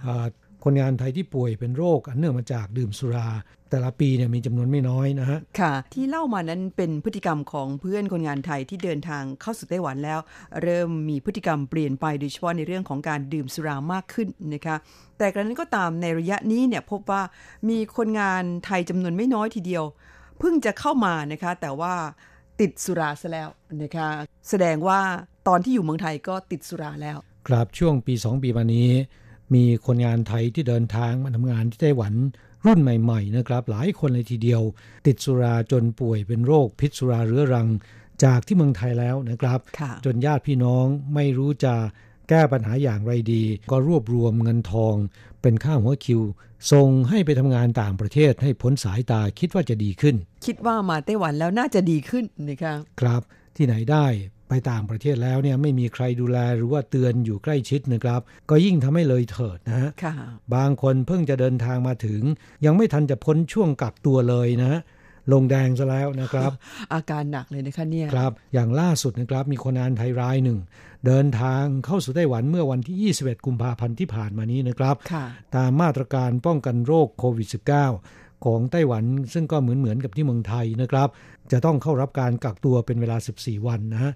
คนงานไทยที่ป่วยเป็นโรค อันเนื่องมาจากดื่มสุรา แต่ละปีเนี่ยมีจำนวนไม่น้อยนะฮะค่ะ ที่เล่ามานั้นเป็นพฤติกรรมของเพื่อนคนงานไทยที่เดินทางเข้าสู่ไต้หวันแล้ว เริ่มมีพฤติกรรมเปลี่ยนไปโดยเฉพาะในเรื่องของการดื่มสุรามากขึ้นนะคะแต่กระนั้นก็ตามในระยะนี้เนี่ยพบว่ามีคนงานไทยจำนวนไม่น้อยทีเดียว เพิ่งจะเข้ามานะคะ แต่ว่าติดสุราซะแล้วนะคะแสดงว่าตอนที่อยู่เมืองไทยก็ติดสุราแล้ว ครับช่วงปี 2 ปีมานี้ มีคนงานไทยที่เดินทางมาทำงานที่ไต้หวันรุ่นใหม่ๆนะครับหลายคนเลยทีเดียว ติดสุราจนป่วยเป็นโรค พิษสุราเรื้อรังจากที่เมืองไทยแล้วนะครับ จนญาติพี่น้องไม่รู้จะแก้ปัญหาอย่างไรดี ก็รวบรวมเงินทอง เป็นค่าหัวคิวส่งให้ไปทำงานต่างประเทศให้พ้นสายตาคิดว่าจะดีขึ้น คิดว่ามาไต้หวันแล้วน่าจะดีขึ้นนะครับครับที่ไหนได้ ไปต่างประเทศแล้วเนี่ยไม่มีใครดูแลหรือว่าเตือนอยู่ใกล้ชิดนะครับ ก็ยิ่งทำให้เลยเถิดนะฮะบางคนเพิ่งจะเดินทางมาถึง ยังไม่ทันจะพ้นช่วงกักตัวเลยนะฮะลงแดงซะแล้วนะครับ อาการหนักเลยนะคะเนี่ยครับ อย่างล่าสุดนะครับมีคนงานไทยรายหนึ่ง เดินทางเข้าสู่ไต้หวันเมื่อวันที่ 21 กุมภาพันธ์ที่ผ่านมานี้นะครับตามมาตรการป้องกันโรคโควิด -19 ของไต้หวันซึ่งก็เหมือนเหมือนกับที่เมืองไทยนะครับ จะต้องเข้ารับการกักตัวเป็นเวลา 14 วันนะฮะ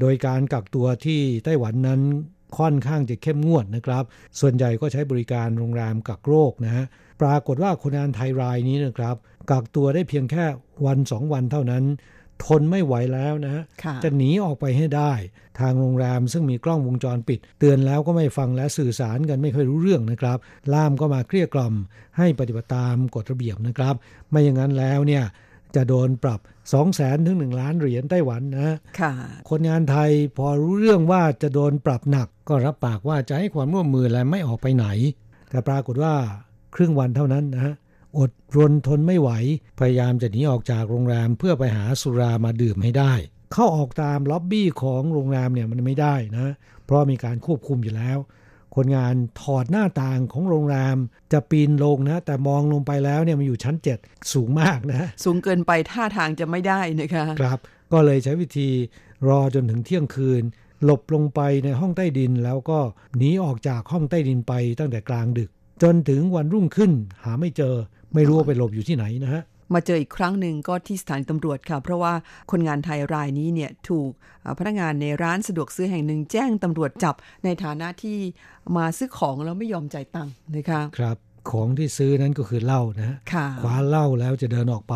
โดยการกักตัวที่ไต้หวันนั้นค่อนข้างจะเข้มงวดนะครับ ส่วนใหญ่ก็ใช้บริการโรงแรมกักโรคนะฮะ ปรากฏว่าคนงานไทยรายนี้นะครับ กักตัวได้เพียงแค่วันสองวันเท่านั้น ทนไม่ไหวแล้วนะฮะ จะหนีออกไปให้ได้ ทางโรงแรมซึ่งมีกล้องวงจรปิด เตือนแล้วก็ไม่ฟังและสื่อสารกันไม่ค่อยรู้เรื่องนะครับ ล่ามก็มาเครียกกล่อมให้ปฏิบัติตามกฎระเบียบนะครับ ไม่อย่างนั้นแล้วเนี่ยจะโดนปรับ 2 0 0แสนถึง1ล้านเหรียญไต้หวันนะค่ะ คนงานไทยพอรู้เรื่องว่าจะโดนปรับหนัก ก็รับปากว่าจะให้ความร่วมมือและไม่ออกไปไหน แต่ปรากฏว่าครึ่งวันเท่านั้นนะอดรนทนไม่ไหว พยายามจะหนีออกจากโรงแรมเพื่อไปหาสุรามาดื่มให้ได้ เข้าออกตามล็อบบี้ของโรงแรมเนี่ยมันไม่ได้นะ เพราะมีการควบคุมอยู่แล้ว คนงานถอดหน้าต่างของโรงแรม จะปีนลงนะ แต่มองลงไปแล้วเนี่ยมันอยู่ชั้น 7 สูงมากนะ สูงเกินไปท่าทางจะไม่ได้นะคะครับ ก็เลยใช้วิธีรอจนถึงเที่ยงคืน หลบลงไปในห้องใต้ดิน แล้วก็หนีออกจากห้องใต้ดินไปตั้งแต่กลางดึก จนถึงวันรุ่งขึ้นหาไม่เจอไม่รู้ว่าไปหลบอยู่ที่ไหนนะฮะ มาเจออีกครั้งหนึ่งก็ที่สถานีตำรวจค่ะ เพราะว่าคนงานไทยรายนี้เนี่ยถูกพนักงานในร้านสะดวกซื้อแห่งหนึ่งแจ้งตำรวจจับในฐานะที่มาซื้อของแล้วไม่ยอมจ่ายตังค์นะคะครับของที่ซื้อนั้นก็คือเหล้านะฮะค่ะคว้าเหล้าแล้วจะเดินออกไป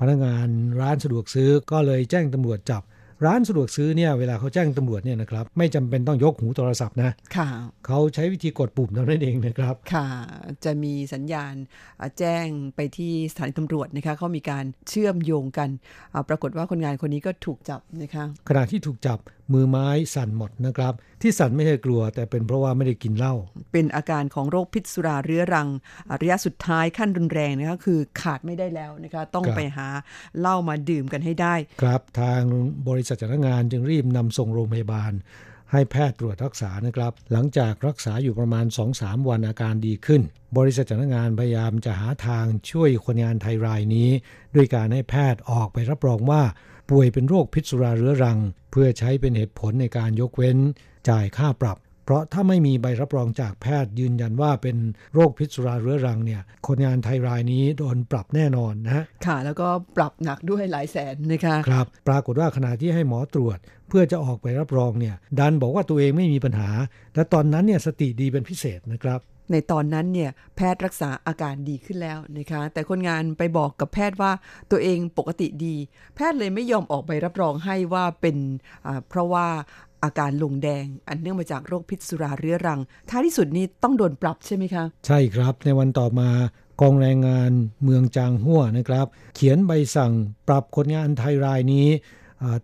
พนักงานร้านสะดวกซื้อก็เลยแจ้งตำรวจจับ ร้านสะดวกซื้อเนี่ยเวลาเขาแจ้งตำรวจเนี่ยนะครับไม่จำเป็นต้องยกหูโทรศัพท์นะค่ะเขาใช้วิธีกดปุ่มเท่านั้นเองนะครับค่ะ จะมีสัญญาณแจ้งไปที่สถานีตำรวจนะคะเขามีการเชื่อมโยงกัน ปรากฏว่าคนงานคนนี้ก็ถูกจับนะคะขณะที่ถูกจับ มือไม้สั่นหมดนะครับ ที่สั่นไม่ใช่กลัว แต่เป็นเพราะว่าไม่ได้กินเหล้าเป็นอาการของโรคพิษสุราเรื้อรังระยะสุดท้ายขั้นรุนแรงนะคะคือขาดไม่ได้แล้วนะคะต้องไปหาเหล้ามาดื่มกันให้ได้ ครับทางบริษัทจ้างงานจึงรีบนำส่งโรงพยาบาล ให้แพทย์ตรวจรักษานะครับ หลังจากรักษาอยู่ประมาณ 2-3 วันอาการดีขึ้น บริษัทจ้างงานพยายามจะหาทางช่วยคนงานไทยรายนี้ ด้วยการให้แพทย์ออกไปรับรองว่า ป่วยเป็นโรคพิษสุราเรื้อรัง เพื่อใช้เป็นเหตุผลในการยกเว้น จ่ายค่าปรับ เพราะถ้าไม่มีใบรับรองจากแพทย์ยืนยันว่าเป็นโรคพิษสุราเรื้อรังเนี่ยคนงานไทยรายนี้โดนปรับแน่นอนนะฮะค่ะ แล้วก็ปรับหนักด้วยหลายแสนนะคะครับ ปรากฏว่าขณะที่ให้หมอตรวจ เพื่อจะออกไปรับรองเนี่ยดันบอกว่าตัวเองไม่มีปัญหา และตอนนั้นเนี่ยสติดีเป็นพิเศษนะครับ ในตอนนั้นเนี่ยแพทย์รักษาอาการดีขึ้นแล้วนะคะแต่คนงานไปบอกกับแพทย์ว่าตัวเองปกติดี แพทย์เลยไม่ยอมออกใบรับรองให้ว่าเป็นเพราะว่าอาการลงแดง อันเนื่องมาจากโรคพิษสุราเรื้อรัง ท้ายที่สุดนี้ต้องโดนปรับใช่ไหมคะ ใช่ครับ ในวันต่อมากองแรงงานเมืองจางหัวนะครับ เขียนใบสั่งปรับคนงานไทยรายนี้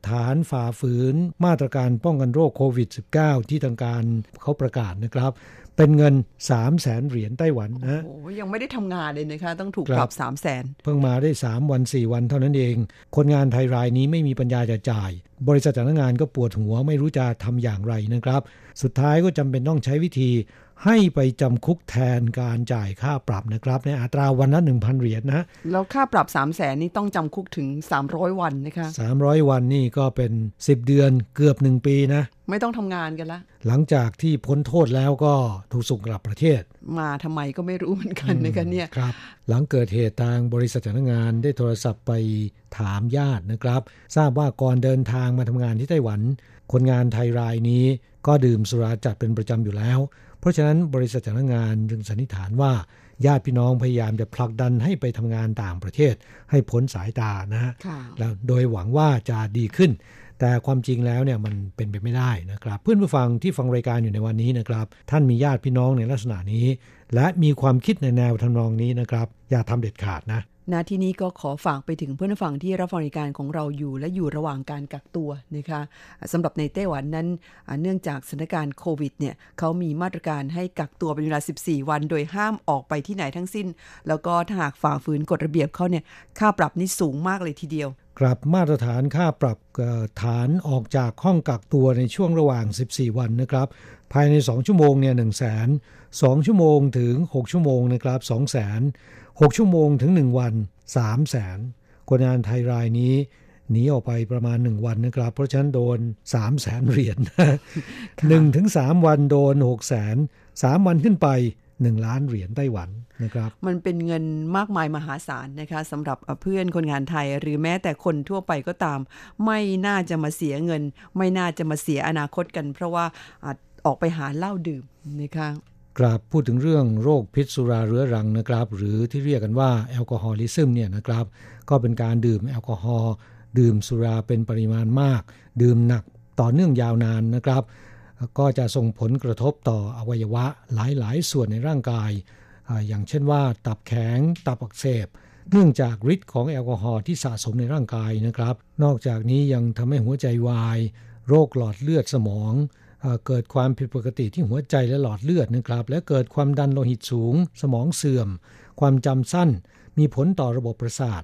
ฐานฝ่าฝืนมาตรการป้องกันโรคโควิด -19 ที่ทางการเขาประกาศนะครับ เป็นเงิน3 0 0แสนเหรียญไต้หวันนะโอ้ยังไม่ได้ทำงานเลยนะคะ ต้องถูกปรับ3 0 0แสนเพิ่งมาได้ 3 วัน 4 วันเท่านั้นเอง คนงานไทยรายนี้ไม่มีปัญญาจะจ่าย บริษัทจ้างงานก็ปวดหัวไม่รู้จะทำอย่างไรนะครับ สุดท้ายก็จำเป็นต้องใช้วิธี ให้ไปจำคุกแทนการจ่ายค่าปรับนะครับ ในอัตราวันละ1,000 เหรียญนะแล้วค่าปรับ 3 0 0แสนนี่ต้องจำคุกถึง 300 วันนะคะ300 วันนี่ก็เป็น 10 เดือนเกือบ 1 ปีนะ ไม่ต้องทำงานกันละ หลังจากที่พ้นโทษแล้วก็ถูกส่งกลับประเทศ มาทำไมก็ไม่รู้เหมือนกันนะคะเนี่ยครับ หลังเกิดเหตุทางบริษัทจ้างงานได้โทรศัพท์ไปถามญาตินะครับ ทราบว่าก่อนเดินทางมาทำงานที่ไต้หวัน คนงานไทยรายนี้ก็ดื่มสุราจัดเป็นประจำอยู่แล้ว เพราะฉะนั้นบริษัทจ้างงานจึงสันนิษฐานว่าญาติพี่น้องพยายามจะผลักดันให้ไปทำงานต่างประเทศ ให้พ้นสายตานะฮะแล้วโดยหวังว่าจะดีขึ้น แต่ความจริงแล้วเนี่ยมันเป็นไปไม่ได้นะครับ เพื่อนผู้ฟังที่ฟังรายการอยู่ในวันนี้นะครับ ท่านมีญาติพี่น้องในลักษณะนี้ และมีความคิดในแนวทำนองนี้นะครับ อย่าทำเด็ดขาดนะ นาที่นี้ก็ขอฝากไปถึงเพื่อนฟังที่รับฟังรายการของเราอยู่และอยู่ระหว่างการกักตัวนะคะสำหรับในไต้หวันนั้น เนื่องจากสถานการณ์โควิดเนี่ยเขามีมาตรการให้กักตัวเป็นเวลา 14 วัน โดยห้ามออกไปที่ไหนทั้งสิ้น แล้วก็ถ้าหากฝ่าฝืนกฎระเบียบเขาเนี่ยค่าปรับนี่สูงมากเลยทีเดียวกลับมาตรฐานค่าปรับฐานออกจากห้องกักตัวในช่วงระหว่าง 14 วันนะครับ ภายใน 2 ชั่วโมงเนี่ย1 0 0 0 0 0 2ชั่วโมงถึง 6 ชั่วโมงนะครับ2 0 0 0 0 6 ชั่วโมงถึง 1 วัน 3 0 0แสนคนงานไทยรายนี้หนีออกไปประมาณ 1 วันนะครับ เพราะฉะนั้นโดน 3 0 0แสนเหรียญหนึ่งถึงสามวันโดน6แสนสามวันขึ้นไป 1 ล้านเหรียญไต้หวันนะครับ มันเป็นเงินมากมายมหาศาลนะคะสำหรับเพื่อนคนงานไทยหรือแม้แต่คนทั่วไปก็ตาม ไม่น่าจะมาเสียเงิน ไม่น่าจะมาเสียอนาคตกัน เพราะว่าออกไปหาเหล้าดื่มนะคะ กราบพูดถึงเรื่องโรคพิษสุราเรื้อรังนะครับ หรือที่เรียกกันว่าแอลกอฮอลิซึมเนี่ยนะครับ ก็เป็นการดื่มแอลกอฮอล์ดื่มสุราเป็นปริมาณมาก ดื่มหนักต่อเนื่องยาวนานนะครับ ก็จะส่งผลกระทบต่ออวัยวะหลายๆ ส่วนในร่างกาย อย่างเช่นว่า ตับแข็งตับอักเสบเนื่องจากฤทธิ์ของแอลกอฮอล์ที่สะสมในร่างกายนะครับ นอกจากนี้ยังทำให้หัวใจวาย โรคหลอดเลือดสมอง เกิดความผิดปกติที่หัวใจและหลอดเลือดนะครับ และเกิดความดันโลหิตสูง สมองเสื่อม ความจำสั้น มีผลต่อระบบประสาท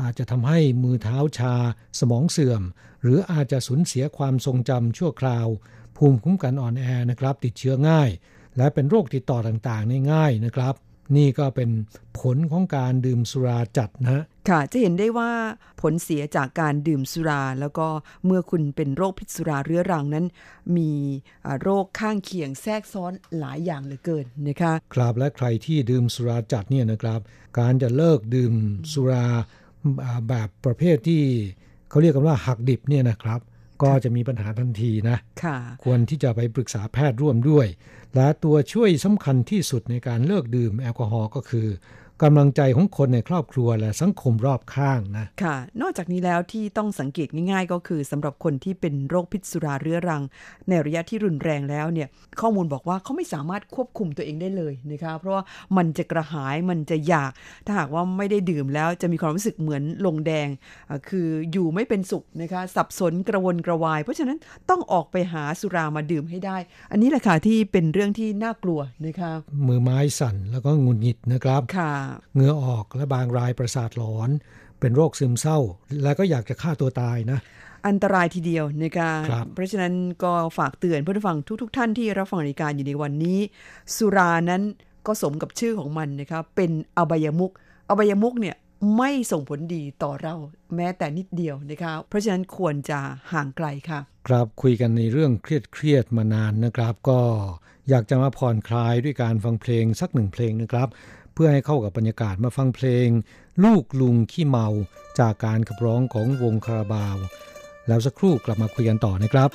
อาจจะทำให้มือเท้าชา สมองเสื่อม หรืออาจจะสูญเสียความทรงจำชั่วคราว ภูมิคุ้มกันอ่อนแอนะครับ ติดเชื้อง่าย และเป็นโรคติดต่อต่างๆ ง่ายๆนะครับ นี่ก็เป็นผลของการดื่มสุราจัดนะ ค่ะจะเห็นได้ว่าผลเสียจากการดื่มสุรา แล้วก็เมื่อคุณเป็นโรคพิษสุราเรื้อรังนั้น มีโรคข้างเคียงแทรกซ้อนหลายอย่างเหลือเกินนะคะครับและใครที่ดื่มสุราจัดเนี่ยนะครับ การจะเลิกดื่มสุราแบบประเภทที่เขาเรียกกันว่าหักดิบเนี่ยนะครับ ก็จะมีปัญหาทันทีนะค่ะควรที่จะไปปรึกษาแพทย์ร่วมด้วย และตัวช่วยสำคัญที่สุดในการเลิกดื่มแอลกอฮอล์ก็คือ กำลังใจของคนในครอบครัวและสังคมรอบข้างนะ ค่ะ นอกจากนี้แล้วที่ต้องสังเกตง่าย ๆ ก็คือสำหรับคนที่เป็นโรคพิษสุราเรื้อรัง ในระยะที่รุนแรงแล้วเนี่ยข้อมูลบอกว่าเขาไม่สามารถควบคุมตัวเองได้เลยนะคะเพราะว่ามันจะกระหายมันจะอยาก ถ้าหากว่าไม่ได้ดื่มแล้วจะมีความรู้สึกเหมือนลงแดง คืออยู่ไม่เป็นสุขนะคะสับสนกระวนกระวาย เพราะฉะนั้นต้องออกไปหาสุรามาดื่มให้ได้ อันนี้แหละค่ะที่เป็นเรื่องที่น่ากลัวนะคะมือไม้สั่นแล้วก็งุนงิดนะครับค่ะเหงื่อออกและบางรายประสาทหลอน เป็นโรคซึมเศร้า และก็อยากจะฆ่าตัวตายนะอันตรายทีเดียวนะคะครับเพราะฉะนั้นก็ฝากเตือนผู้ฟังทุกๆทท่านที่รับฟังรายการอยู่ในวันนี้ สุรานั้นก็สมกับชื่อของมันนะคะเป็นอบายมุกอบายมุกเนี่ยไม่ส่งผลดีต่อเราแม้แต่นิดเดียวนะคะเพราะฉะนั้นควรจะห่างไกลค่ะ ครับคุยกันในเรื่องเครียดๆมานานนะครับ ก็อยากจะมาผ่อนคลายด้วยการฟังเพลงสักหนึ่งเพลงนะครับเพื่อให้เข้ากับบรรยากาศมาฟังเพลง ลูกลุงขี้เมาจากการขับร้องของวงคาราบาว แล้วสักครู่กลับมาคุยกันต่อนะครับ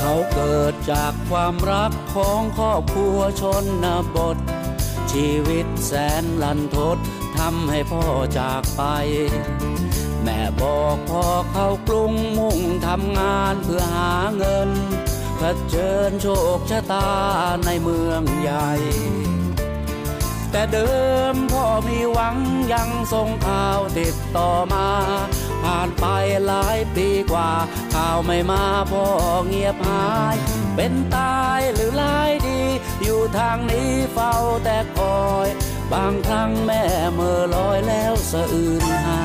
เขาเกิดจากความรักของครอบครัวชนบท ชีวิตแสนลันทดทำให้พ่อจากไป แม่บอกพ่อเข้ากรุงมุ่งทำงานเพื่อหาเงินเผชิญโชคชะตาในเมืองใหญ่ แต่เดิมพ่อมีหวังยังส่งข่าวติดต่อมา ผ่านไปหลายปีกว่า ข่าวไม่มาพ่อเงียบหาย เป็นตายหรือลาย อยู่ทางนี้เฝ้าแต่คอย บางครั้งแม่เมื่อลอยแล้วสะอื่นให้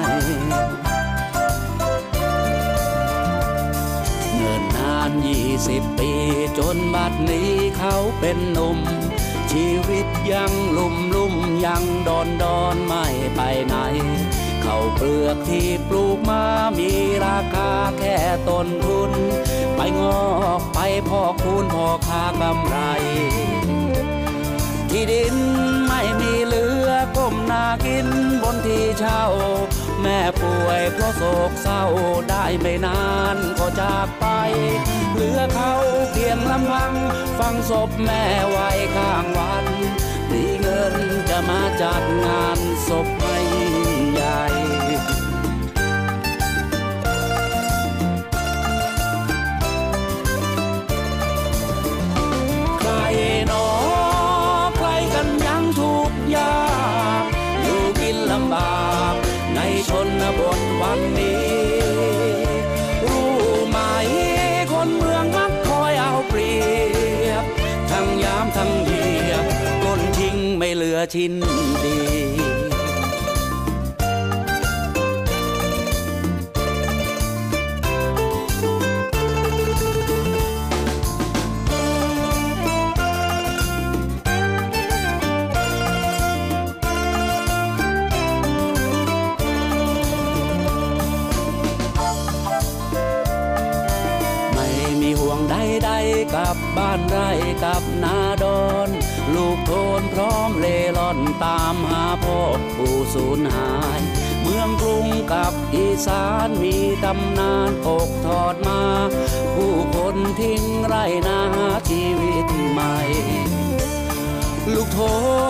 เงินนานยี่สิบปีจนบัดนี้เขาเป็นหนุ่ม ชีวิตยังลุ่มลุ่มยังดอนดอนไม่ไปไหนเขาเปลือกที่ปลูกมามีราคาแค่ต้นทุน ไปงอกไปพอคูณพอค่ากำไร ที่ดินไม่มีเหลือก้มหนากินบนที่เช่า แม่ป่วยเพราะโศกเศร้าได้ไม่นานก็จากไป เหลือเขาเพียงลำพัง ฟังศพแม่ไว้ข้างวัดมีเงินจะมาจัดงานศพไม่ใหญ่ันนี้ รู้ไหมคนเมืองมักคอยเอาเปรียบ ทั้งยามทั้งเหยียบปล้นทิ้งไม่เหลือชิ้นดี กับนาดอนลูกโทนพร้อมเล่ร่อนตามหาพ่อผู้สูญหาย เมืองกรุงกับอีสานมีตำนานตกทอดมา ผู้คนทิ้งไรนาชีวิตใหม่ลูกโท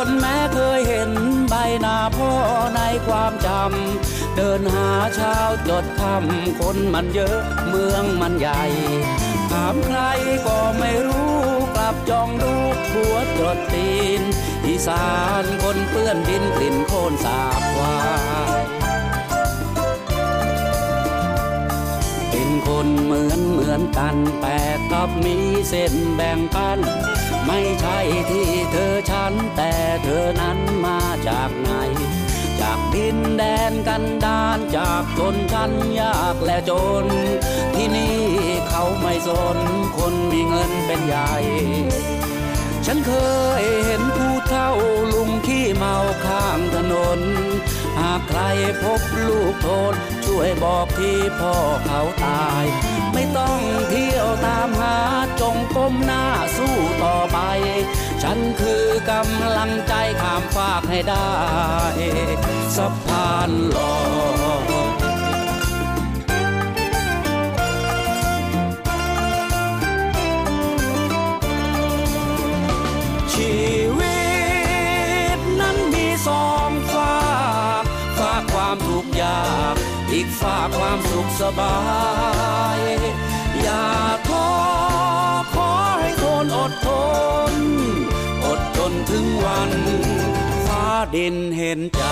นแม้เคยเห็นใบหน้าพ่อในความจำ เดินหาเช้าจดคำคนมันเยอะเมืองมันใหญ่ ถามใครก็ไม่รู้ กลับจองดูหัวจดตีน อีสานคนเปื้อนดินกลิ่นโคนสาบวายเป็นคนเหมือนเหมือนกันแต่กลับมีเส้นแบ่งกัน ไม่ใช่ที่เธอฉัน แต่เธอนั้นมาจากไหน จากดินแดนกันดานจากชนชั้นยากและจนที่นี่ เขาไม่สนคนมีเงินเป็นใหญ่ ฉันเคยเห็นผู้เฒ่าลุงขี้เมาข้างถนน หากใครพบลูกโทษช่วยบอกที่พ่อเขาตาย ไม่ต้องเที่ยวตามหาจงก้มหน้าสู้ต่อไป ฉันคือกำลังใจข้ามฟากให้ได้สะพานลอย ฝากความสุขสบาย อย่าท้อขอให้ทนอดทน อดทนถึงวัน ฟ้าดินเห็นใจ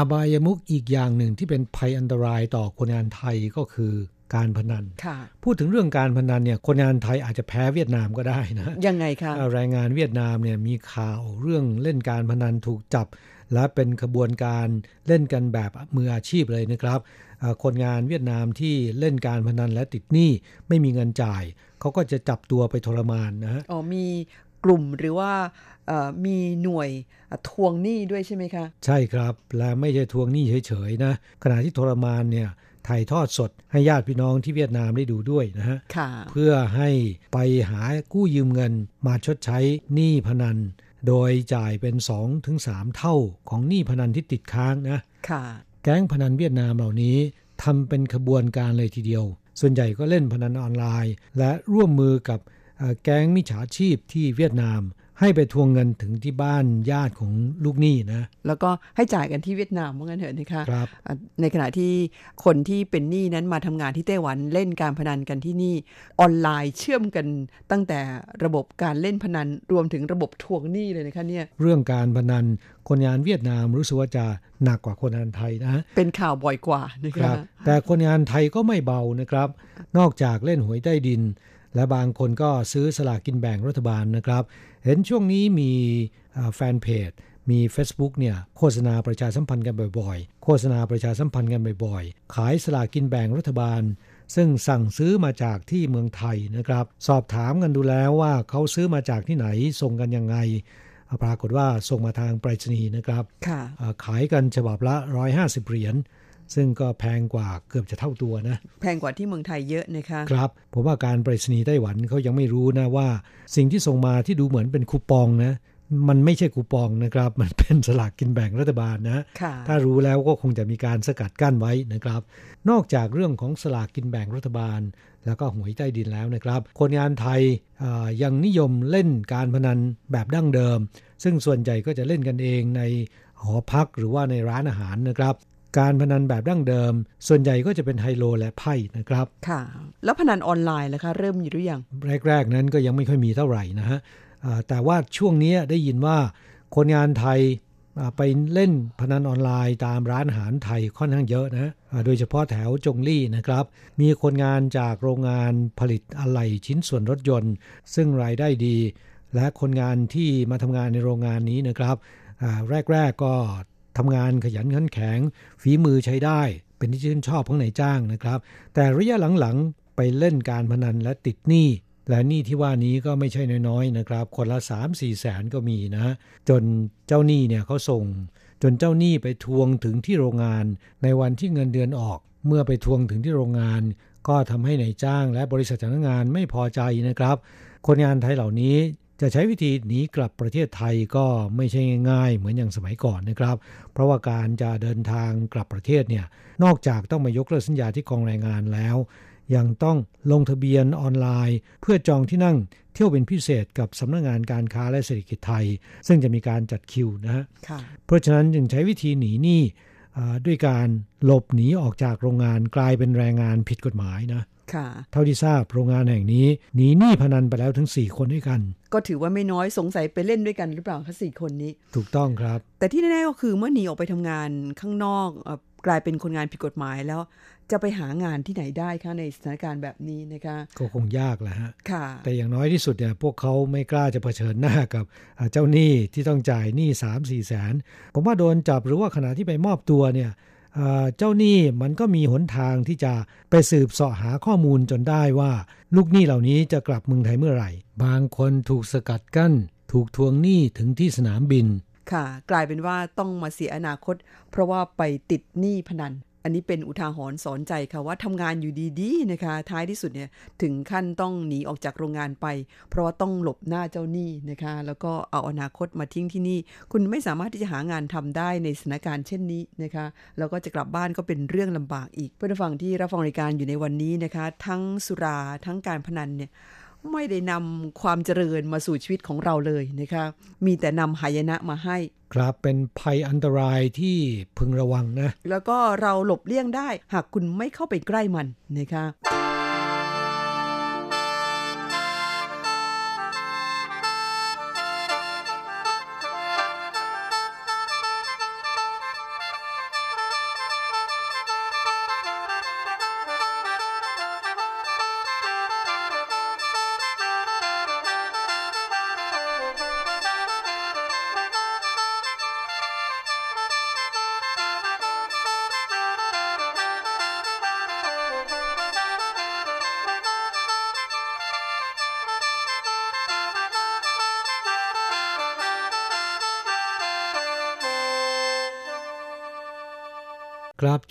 อบายมุกอีกอย่างหนึ่งที่เป็นภัยอันตรายต่อคนงานไทยก็คือการพนันค่ะพูดถึงเรื่องการพนันเนี่ยคนงานไทยอาจจะแพ้เวียดนามก็ได้นะ ยังไงคะแรงงานเวียดนามเนี่ยมีข่าวเรื่องเล่นการพนันถูกจับ และเป็นขบวนการเล่นกันแบบมืออาชีพเลยนะครับเอ่อคนงานเวียดนามที่เล่นการพนันและติดหนี้ไม่มีเงินจ่าย เขาก็จะจับตัวไปทรมานนะฮะอ๋อมีกลุ่มหรือว่าเอ่อ มีหน่วยเอ่อทวงหนี้ด้วยใช่ไหมคะ ใช่ครับและไม่ใช่ทวงหนี้เฉยๆนะขณะที่ทรมานเนี่ยถ่ายทอดสดให้ญาติพี่น้องที่เวียดนามได้ดูด้วยนะฮะค่ะเพื่อให้ไปหากู้ยืมเงินมาชดใช้หนี้พนัน โดยจ่ายเป็น2-3ถึง3เท่าของหนี้พนันที่ติดค้างนะค่ะ แก๊งพนันเวียดนามเหล่านี้ทำเป็นขบวนการเลยทีเดียว ส่วนใหญ่ก็เล่นพนันออนไลน์ และร่วมมือกับเอ่อแก๊งมิจฉาชีพที่เวียดนาม ให้ไปทวงเงินถึงที่บ้านญาติของลูกหนี้นะ แล้วก็ให้จ่ายกันที่เวียดนามว่างั้นเถอะนะคะครับอะในขณะที่คนที่เป็นหนี้นั้นมาทำงานที่ไต้หวันเล่นการพนันกันที่นี่ออนไลน์เชื่อมกันตั้งแต่ระบบการเล่นพนันรวมถึงระบบทวงหนี้เลยนะคะเนี่ยเรื่องการพนันคนงานเวียดนามรู้สึกว่าจะหนักกว่าคนงานไทยนะเป็นข่าวบ่อยกว่านะคคะรับ แต่คนงานไทยก็ไม่เบานะครับ นอกจากเล่นหวยใต้ดิน และบางคนก็ซื้อสลากกินแบ่งรัฐบาลนะครับ เห็นช่วงนี้มีอ่าแฟนเพจมี Facebook เนี่ยโฆษณาประชาสัมพันธ์กันบ่อยๆ โฆษณาประชาสัมพันธ์กันบ่อยๆ ขายสลากกินแบ่งรัฐบาล ซึ่งสั่งซื้อมาจากที่เมืองไทยนะครับ สอบถามกันดูแล้วว่าเขาซื้อมาจากที่ไหนส่งกันยังไง ปรากฏว่าส่งมาทางไปรษณีย์นะครับค่ะอ่าขายกันฉบับละ 150 เหรียญ ซึ่งก็แพงกว่าเกือบจะเท่าตัวนะ แพงกว่าที่เมืองไทยเยอะนะคะครับผมว่าการไปรษณีย์ไต้หวันเขายังไม่รู้นะว่า สิ่งที่ส่งมาที่ดูเหมือนเป็นคูปองนะมันไม่ใช่คูปองนะครับ มันเป็นสลากกินแบ่งรัฐบาลนะค่ะถ้ารู้แล้วก็คงจะมีการสกัดกั้นไว้นะครับ นอกจากเรื่องของสลากกินแบ่งรัฐบาล แล้วก็หวยใต้ดินแล้วนะครับ คนงานไทยอ่ายังนิยมเล่นการพนันแบบดั้งเดิม ซึ่งส่วนใหญ่ก็จะเล่นกันเองในหอพักหรือว่าในร้านอาหารนะครับ การพนันแบบดั้งเดิม ส่วนใหญ่ก็จะเป็นไฮโลและไพ่นะครับ ค่ะ แล้วพนันออนไลน์ล่ะคะ เริ่มมีหรือยัง แรก ๆ นั้นก็ยังไม่ค่อยมีเท่าไหร่นะฮะอ่าแต่ว่าช่วงนี้ได้ยินว่าคนงานไทยอ่าไปเล่นพนันออนไลน์ตามร้านอาหารไทยค่อนข้างเยอะนะอ่าโดยเฉพาะแถวจงลี่นะครับ มีคนงานจากโรงงานผลิตอะไหล่ชิ้นส่วนรถยนต์ ซึ่งรายได้ดี และคนงานที่มาทำงานในโรงงานนี้นะครับอ่าแรกๆก็ ทำงานขยันขันแข็ง ฝีมือใช้ได้ เป็นที่ชื่นชอบของนายจ้างนะครับ แต่ระยะหลังๆ ไปเล่นการพนันและติดหนี้และหนี้ที่ว่านี้ก็ไม่ใช่น้อยๆนะครับ คนละ 3 4 แสนก็มีนะ จนเจ้าหนี้เนี่ยเขาส่ง จนเจ้าหนี้ไปทวงถึงที่โรงงาน ในวันที่เงินเดือนออก เมื่อไปทวงถึงที่โรงงาน ก็ทำให้นายจ้างและบริษัทจ้างงานไม่พอใจนะครับ คนงานไทยเหล่านี้ จะใช้วิธีหนีกลับประเทศไทยก็ไม่ใช่ง่ายๆ เหมือนอย่างสมัยก่อนนะครับ เพราะว่าการจะเดินทางกลับประเทศเนี่ย นอกจากต้องมายกเลิกสัญญาที่กองแรงงานแล้ว ยังต้องลงทะเบียนออนไลน์ เพื่อจองที่นั่งเที่ยวเป็นพิเศษกับสำนักงานการค้าและเศรษฐกิจไทย ซึ่งจะมีการจัดคิวนะฮะค่ะเพราะฉะนั้นจึงใช้วิธีหนีหนี้ด้วยการหลบหนีออกจากโรงงานกลายเป็นแรงงานผิดกฎหมายนะ เท่าที่ทราบโรงงานแห่งนี้หนีหนี้พนันไปแล้วถึง 4 คนด้วยกัน ก็ถือว่าไม่น้อยสงสัยไปเล่นด้วยกันหรือเปล่าคะสี่คนนี้ ถูกต้องครับ แต่ที่แน่ๆก็คือเมื่อหนีออกไปทำงานข้างนอกกลายเป็นคนงานผิดกฎหมายแล้ว จะไปหางานที่ไหนได้คะในสถานการณ์แบบนี้นะคะก็คงยากแหละฮะค่ะ แต่อย่างน้อยที่สุดเนี่ยพวกเขาไม่กล้าจะเผชิญหน้ากับเจ้าหนี้ที่ต้องจ่ายหนี้สามสี่แสน ผมว่าโดนจับหรือว่าขณะที่ไปมอบตัวเนี่ย เจ้าหนี้มันก็มีหนทางที่จะไปสืบเสาะหาข้อมูลจนได้ว่า ลูกหนี้เหล่านี้จะกลับเมืองไทยเมื่อไหร่ บางคนถูกสกัดกั้น ถูกทวงหนี้ถึงที่สนามบิน ค่ะ กลายเป็นว่าต้องมาเสียอนาคต เพราะว่าไปติดหนี้พนัน อันนี้เป็นอุทาหรณ์สอนใจค่ะว่าทำงานอยู่ดีๆนะคะ ท้ายที่สุดเนี่ยถึงขั้นต้องหนีออกจากโรงงานไป เพราะว่าต้องหลบหน้าเจ้าหนี้นะคะ แล้วก็เอาอนาคตมาทิ้งที่นี่ คุณไม่สามารถที่จะหางานทำได้ในสถานการณ์เช่นนี้นะคะ แล้วก็จะกลับบ้านก็เป็นเรื่องลำบากอีกเพื่อนฟังที่รับฟังรายการอยู่ในวันนี้นะคะ ทั้งสุราทั้งการพนันเนี่ย ไม่ได้นำความเจริญมาสู่ชีวิตของเราเลยนะคะมีแต่นำหายนะมาให้ ครับเป็นภัยอันตรายที่พึงระวังนะ แล้วก็เราหลบเลี่ยงได้ หากคุณไม่เข้าไปใกล้มันนะคะ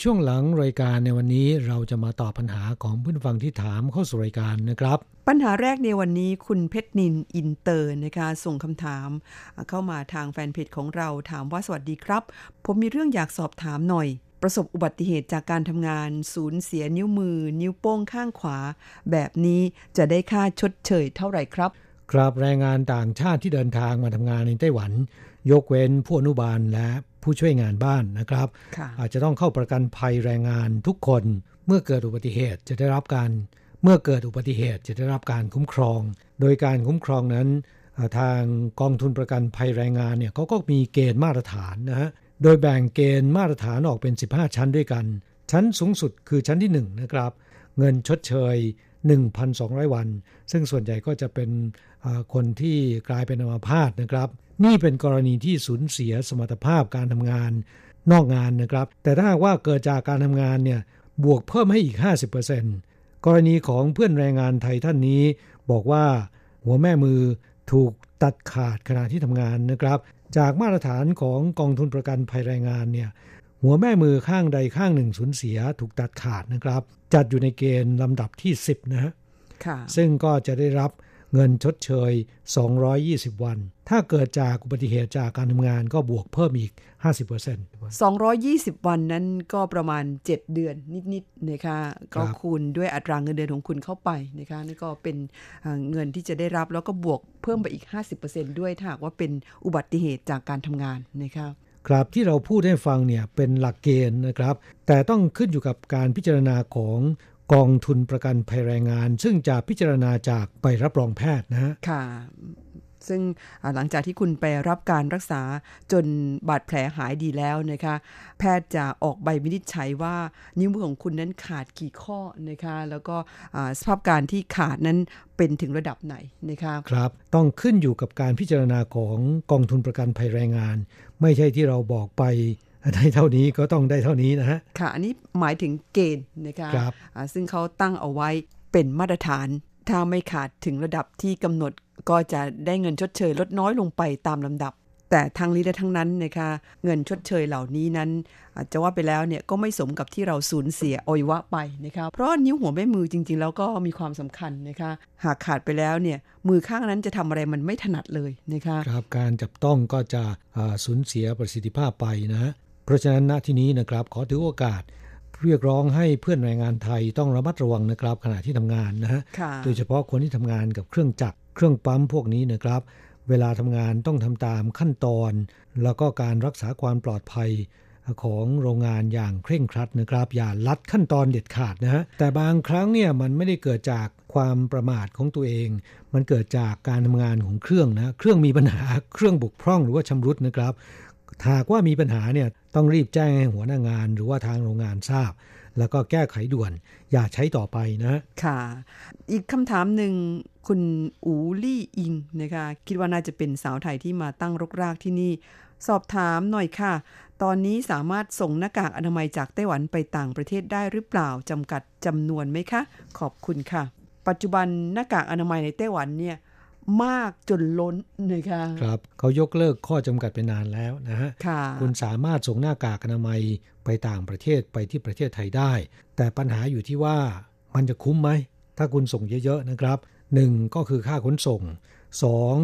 ช่วงหลังรายการในวันนี้เราจะมาตอบปัญหาของผู้ฟังที่ถามเข้าสู่รายการนะครับ ปัญหาแรกในวันนี้คุณเพชรนินอินเตอร์นะคะ ส่งคำถาม เข้ามาทางแฟนเพจของเราถามว่าสวัสดีครับ ผมมีเรื่องอยากสอบถามหน่อย ประสบอุบัติเหตุจากการทำงาน สูญเสียนิ้วมือ นิ้วโป้งข้างขวา แบบนี้จะได้ค่าชดเชยเท่าไหร่ครับครับแรงงานต่างชาติที่เดินทางมาทำงานในไต้หวัน ยกเว้นผู้อนุบาลและ ผู้ช่วยงานบ้านนะครับ อาจจะต้องเข้าประกันภัยแรงงานทุกคนเมื่อเกิดอุบัติเหตุจะได้รับการ เมื่อเกิดอุบัติเหตุจะได้รับการคุ้มครอง โดยการคุ้มครองนั้น ทางกองทุนประกันภัยแรงงานเนี่ยเขาก็มีเกณฑ์มาตรฐานนะฮะโดยแบ่งเกณฑ์มาตรฐานออกเป็น 15 ชั้นด้วยกัน ชั้นสูงสุดคือชั้นที่ 1 นะครับ เงินชดเชย 1,200 วัน ซึ่งส่วนใหญ่ก็จะเป็น คนที่กลายเป็นอัมพาตนะครับ นี่เป็นกรณีที่สูญเสียสมรรถภาพการทำงานนอกงานนะครับ แต่ถ้าว่าเกิดจากการทำงานเนี่ยบวกเพิ่มให้อีก 50%กรณีของเพื่อนแรงงานไทยท่านนี้ บอกว่าหัวแม่มือถูกตัดขาดขณะที่ทำงานนะครับ จากมาตรฐานของกองทุนประกันภัยแรงงานเนี่ยหัวแม่มือข้างใดข้างหนึ่งสูญเสียถูกตัดขาดนะครับ จัดอยู่ในเกณฑ์ลำดับที่ 10 นะฮะซึ่งก็จะได้รับ เงินชดเชย 220 วัน ถ้าเกิดจากอุบัติเหตุจากการทำงานก็บวกเพิ่มอีก 50% 220 วันนั้นก็ประมาณ 7 เดือนนิดๆนะคะก็คูณด้วยอัตราเงินเดือนของคุณเข้าไปนะคะนี่ก็เป็นเงินที่จะได้รับแล้วก็บวกเพิ่มไปอีก 50%ด้วยถ้าหากว่าเป็นอุบัติเหตุจากการทำงานนะคะครับที่เราพูดให้ฟังเนี่ยเป็นหลักเกณฑ์นะครับ แต่ต้องขึ้นอยู่กับการพิจารณาของ กองทุนประกันภัยแรงงาน ซึ่งจะพิจารณาจากใบรับรองแพทย์นะค่ะ ซึ่งหลังจากที่คุณไปรับการรักษาจนบาดแผลหายดีแล้วนะคะ แพทย์จะออกใบวินิจฉัยว่านิ้วมือของคุณนั้นขาดกี่ข้อนะคะ แล้วก็สภาพการที่ขาดนั้นเป็นถึงระดับไหนนะคะครับ ต้องขึ้นอยู่กับการพิจารณาของกองทุนประกันภัยแรงงาน ไม่ใช่ที่เราบอกไป ได้เท่านี้ก็ต้องได้เท่านี้นะฮะ ค่ะ อันนี้หมายถึงเกณฑ์นะคะครับซึ่งเขาตั้งเอาไว้เป็นมาตรฐาน ถ้าไม่ขาดถึงระดับที่กำหนดก็จะได้เงินชดเชยลดน้อยลงไปตามลำดับ แต่ทั้งนี้และทั้งนั้นนะคะเงินชดเชยเหล่านี้นั้นจะว่าไปแล้วเนี่ยก็ไม่สมกับที่เราสูญเสียอวัยวะไปนะคะเพราะนิ้วหัวแม่มือจริง ๆ แล้วก็มีความสำคัญนะคะหากขาดไปแล้วเนี่ยมือข้างนั้นจะทำอะไรมันไม่ถนัดเลยนะคะครับการจับต้องก็จะสูญเสียประสิทธิภาพไปนะ เพราะฉะนั้นณที่นี้นะครับขอถือโอกาสเรียกร้องให้เพื่อนแรงงานไทยต้องระมัดระวังนะครับ ขณะที่ทำงานนะฮะโดยเฉพาะคนที่ทำงานกับเครื่องจักรเครื่องปั๊มพวกนี้นะครับ เวลาทำงานต้องทำตามขั้นตอน แล้วก็การรักษาความปลอดภัยของโรงงานอย่างเคร่งครัดนะครับ อย่าลัดขั้นตอนเด็ดขาดนะฮะแต่บางครั้งเนี่ยมันไม่ได้เกิดจากความประมาทของตัวเอง มันเกิดจากการทำงานของเครื่องนะเครื่องมีปัญหาเครื่องบกพร่องหรือว่าชำรุดนะครับ หากว่ามีปัญหาเนี่ยต้องรีบแจ้งให้หัวหน้างาน หรือว่าทางโรงงานทราบ แล้วก็แก้ไขด่วน อย่าใช้ต่อไปนะค่ะ อีกคำถามหนึ่งคุณอูลี่อิงนะคะคิดว่าน่าจะเป็นสาวไทยที่มาตั้งรกรากที่นี่ สอบถามหน่อยค่ะ ตอนนี้สามารถส่งหน้ากากอนามัยจากไต้หวันไปต่างประเทศได้หรือเปล่าจำกัดจำนวนไหมคะ ขอบคุณค่ะ ปัจจุบันหน้ากากอนามัยในไต้หวันเนี่ย มากจนล้นนะคะครับเขายกเลิกข้อจำกัดไปนานแล้วนะฮะค่ะคุณสามารถส่งหน้ากากอนามัยไปต่างประเทศไปที่ประเทศไทยได้ แต่ปัญหาอยู่ที่ว่ามันจะคุ้มไหม ถ้าคุณส่งเยอะๆนะครับหนึ่งก็คือค่าขนส่งสอง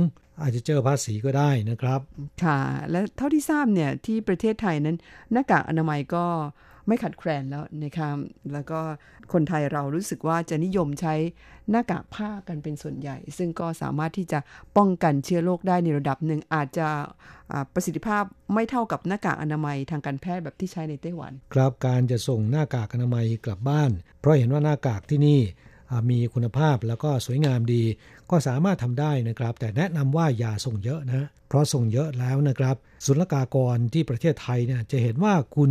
อาจจะเจอภาษีก็ได้นะครับ ค่ะ และเท่าที่ทราบเนี่ยที่ประเทศไทยนั้นหน้ากากอนามัยก็ ไม่ขัดแคลนแล้วนะคะแล้วก็คนไทยเรารู้สึกว่าจะนิยมใช้หน้ากากผ้ากันเป็นส่วนใหญ่ ซึ่งก็สามารถที่จะป้องกันเชื้อโรคได้ในระดับหนึ่งอาจจะประสิทธิภาพไม่เท่ากับหน้ากากอนามัยทางการแพทย์แบบที่ใช้ในไต้หวัน ครับการจะส่งหน้ากากอนามัยกลับบ้าน เพราะเห็นว่าหน้ากากที่นี่มีคุณภาพแล้วก็สวยงามดี ก็สามารถทำได้นะครับ แต่แนะนำว่าอย่าส่งเยอะนะ เพราะส่งเยอะแล้วนะครับศุลกากรที่ประเทศไทยเนี่ยจะเห็นว่าคุณ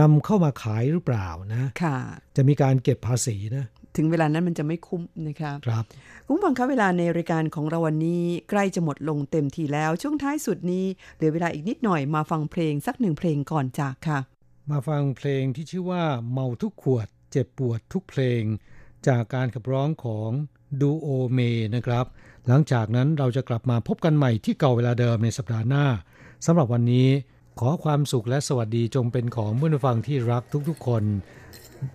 นำเข้ามาขายหรือเปล่านะค่ะ จะมีการเก็บภาษีนะ ถึงเวลานั้นมันจะไม่คุ้มนะครับครับคุณฟังคะเวลาในรายการของเราวันนี้ใกล้จะหมดลงเต็มทีแล้ว ช่วงท้ายสุดนี้เหลือเวลาอีกนิดหน่อยมาฟังเพลงสักหนึ่งเพลงก่อนจากค่ะ มาฟังเพลงที่ชื่อว่าเมาทุกขวด เจ็บปวดทุกเพลง จากการขับร้องของดูโอเมนะครับ หลังจากนั้นเราจะกลับมาพบกันใหม่ที่เก่าเวลาเดิมในสัปดาห์หน้าสำหรับวันนี้ ขอความสุขและสวัสดีจงเป็นของผู้ฟังที่รักทุกๆคน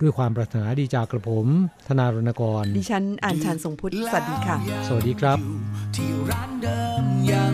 ด้วยความปรารถนาดีจากกระผม ธนารณกร ดิฉันอ่านชานทรงพุทธสวัสดีค่ะ สวัสดีครับที่ร้านเดิมยัง